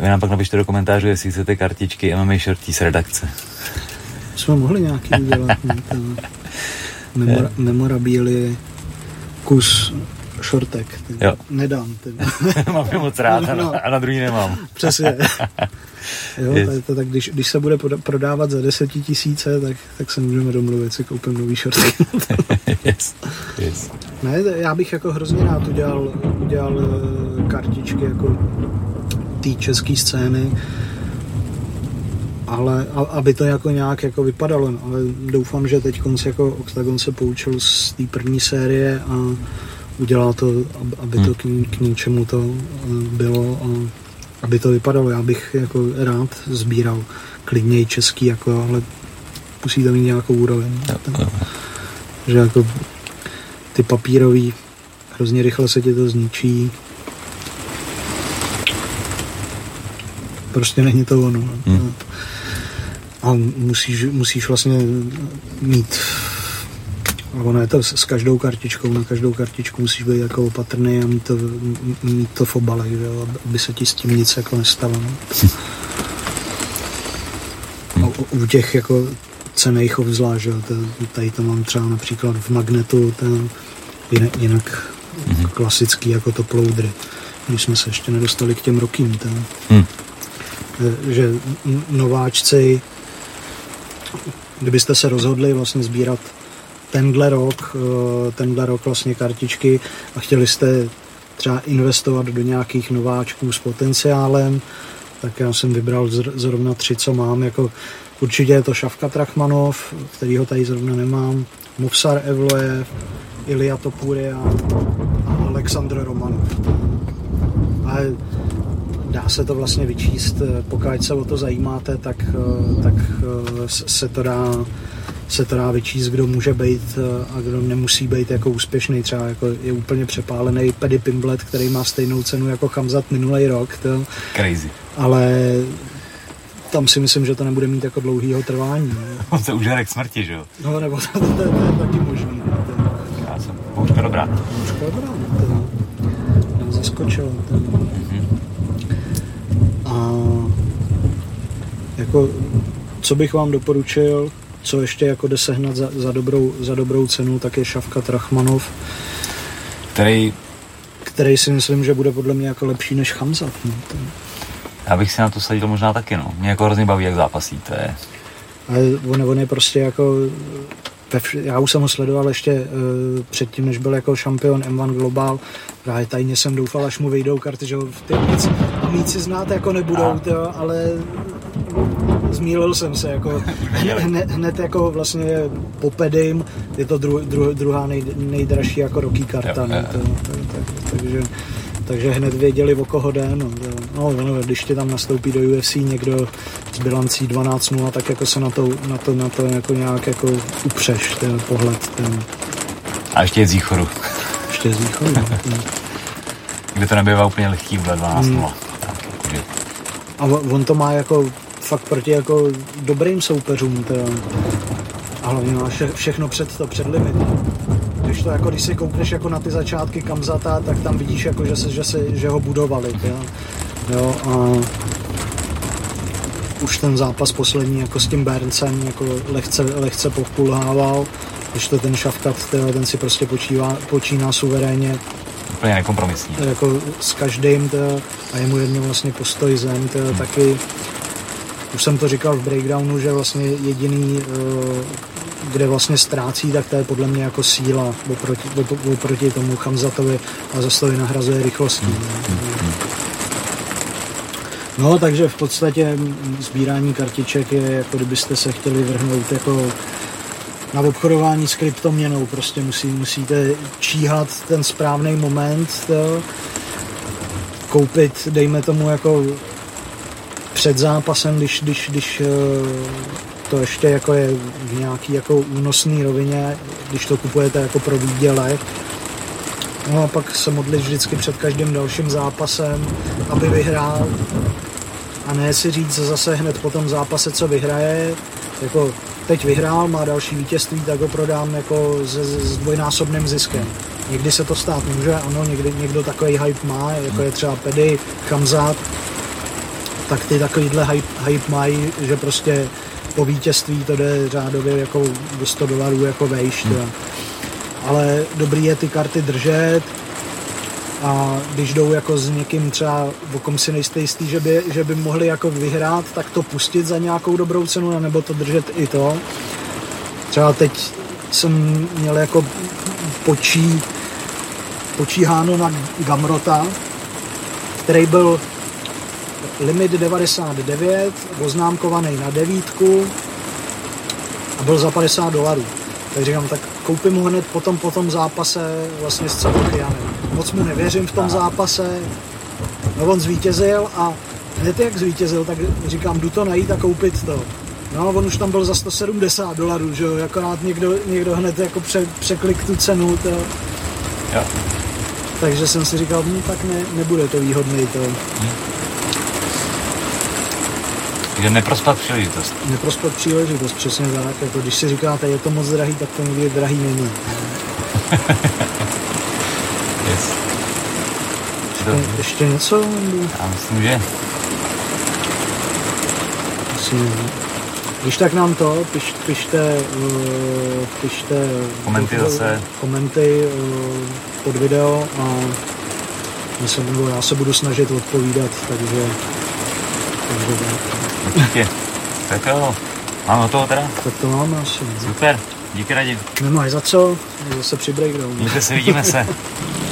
Vy nám pak napište do komentářů, jestli chcete kartičky MMA Shorty z redakce. Jsme mohli nějaký udělat. Memora, memorabíly, kus šortek. Jo. Nedám. mám je moc rád no, no. a na druhý nemám. Přesně. Jo, yes. tak, tak když, když se bude prodávat za desetitisíce, tak, tak se můžeme domluvit, si koupím nový šortky. yes. Yes. Ne, já bych jako hrozně rád udělal, udělal eh, kartičky jako té české scény, ale aby to jako nějak jako vypadalo, ale doufám, že teď konc jako Octagon se poučil z té první série a udělal to, aby to hmm. k, k ničemu to eh, bylo a aby to vypadalo. Já bych jako rád sbíral klidně i český, jako, ale musí to mít nějakou úroveň. Že jako ty papírový hrozně rychle se ti to zničí. Prostě není to ono. Hmm. A musíš, musíš vlastně mít ono je to s každou kartičkou, na každou kartičku musíš být jako opatrný a mít to, mít to v obalech, jo, aby se ti s tím nic jako nestalo. No. A u těch jako cených obzvlášť, jo, tady to mám třeba například v magnetu, ten, jinak, jinak mm-hmm. klasický jako to ploudry, když jsme se ještě nedostali k těm rokým. Ten, mm. Že nováčci, kdybyste se rozhodli vlastně sbírat tenhle rok, eh, tenhle rok vlastně kartičky a chtěli jste třeba investovat do nějakých nováčků s potenciálem, tak já jsem vybral zrovna tři, co mám. Jako určitě je to Šavka Trachmanov, kterýho tady zrovna nemám, Movsar Evlojev, Ilia Topuria a Aleksandr Romanov. Ale dá se to vlastně vyčíst, eh, pokud se o to zajímáte, tak, eh, tak se to dá se to dá vyčíst, kdo může být eh, a kdo nemusí být jako úspěšný. Třeba jako je úplně přepálený Paddy Pimblet, který má stejnou cenu jako Kamzat minulý rok. To, Crazy. Ale tam si myslím, že to nebude mít jako dlouhýho trvání. On se užere k smrti, že jo? No, nebo to, to, to, to je taky možný. Já jsem Bouřka dobrá. Bouřka dobrá, to nám zaskočilo. To. Mm-hmm. A jako, co bych vám doporučil, co ještě jako jde sehnat za, za, dobrou, za dobrou cenu, tak je Šavka Trachmanov. Který... Který si myslím, že bude podle mě jako lepší než Hamza. No, to... Já bych si na to sadil možná taky, no. Mě jako hrozně baví, jak zápasí, to je... Ale on, on je prostě jako já už jsem ho sledoval ještě uh, předtím, než byl jako šampion M1 Global. Právě tajně jsem doufal, až mu vyjdou karty, že ty víc, víc znát jako nebudou, tyjo, ale zmílil jsem se, jako hned, hned jako vlastně po Pedim je to dru, dru, druhá nej, nejdražší jako roky karta, no, to, to, tak, takže takže hned věděli, o koho jde. No, no, no, když ti tam nastoupí do UFC někdo s bilancí 12-0, tak jako se na to, na to, na to jako nějak jako upřeš ten pohled. Ten. A ještě je z východu. Ještě je z východu, no. Kde to nebývá úplně lehký vůbec 12 hmm. A on to má jako fakt proti jako dobrým soupeřům. To, a hlavně má vše, všechno před to, před limit když to jako, když si koukneš jako na ty začátky Kamzata, tak tam vidíš jako, že, se, že, se, že ho budovali, jo. jo a už ten zápas poslední jako s tím Berncem jako lehce, lehce pokulhával, když to ten Šavkat, ten si prostě počívá, počíná suverénně úplně nekompromisní. Jako s každým to, a je mu jedno vlastně postoj zem, to, hmm. taky už jsem to říkal v breakdownu, že vlastně jediný uh, kde vlastně ztrácí, tak to je podle mě jako síla oproti, oproti tomu Chamzatovi a zase to nahrazuje rychlostí. No, takže v podstatě sbírání kartiček je, jako kdybyste se chtěli vrhnout jako na obchodování s kryptoměnou. Prostě musí, musíte číhat ten správný moment, to, koupit, dejme tomu jako před zápasem, když, když, když to ještě jako je v nějaký jako únosný rovině, když to kupujete jako pro výdělek. No a pak se modlit vždycky před každým dalším zápasem, aby vyhrál. A ne si říct zase hned po tom zápase, co vyhraje, jako teď vyhrál, má další vítězství, tak ho prodám jako s, s dvojnásobným ziskem. Někdy se to stát může, ano, někdy někdo takový hype má, jako je třeba Pedy, Chamzat, tak ty takovýhle hype, hype mají, že prostě po vítězství to jde řádově jako do 100 dolarů jako vejš. Hmm. Ale dobrý je ty karty držet a když jdou jako s někým třeba, o kom si nejste jistý, že by, že by mohli jako vyhrát, tak to pustit za nějakou dobrou cenu, nebo to držet i to. Třeba teď jsem měl jako počí, počíháno na Gamrota, který byl limit 99, oznámkovaný na devítku a byl za 50 dolarů. Tak říkám, tak koupím ho hned potom po tom zápase vlastně s Celochianem. Moc mu nevěřím v tom zápase. No on zvítězil a hned jak zvítězil, tak říkám, jdu to najít a koupit to. No, on už tam byl za 170 dolarů, že jo, akorát někdo, někdo hned jako pře, překlik tu cenu, to. Jo. Takže jsem si říkal, hm, tak ne, nebude to výhodný to. Hmm. Takže neprospat příležitost. Neprospat příležitost, přesně tak. Jako když si říkáte, je to moc drahý, tak to nikdy drahý není. yes. Ještě, ještě něco? Já myslím, že. Myslím, když tak nám to, piš, pište, uh, pište komenty do, zase. Komenty uh, pod video a já se, já se budu snažit odpovídat, takže, takže tak. Určitě. Tak jo, mám toho teda? Tak to máme asi. Super, díky Radim. Nemáš za co, zase při breakdownu. Mějte se, vidíme se.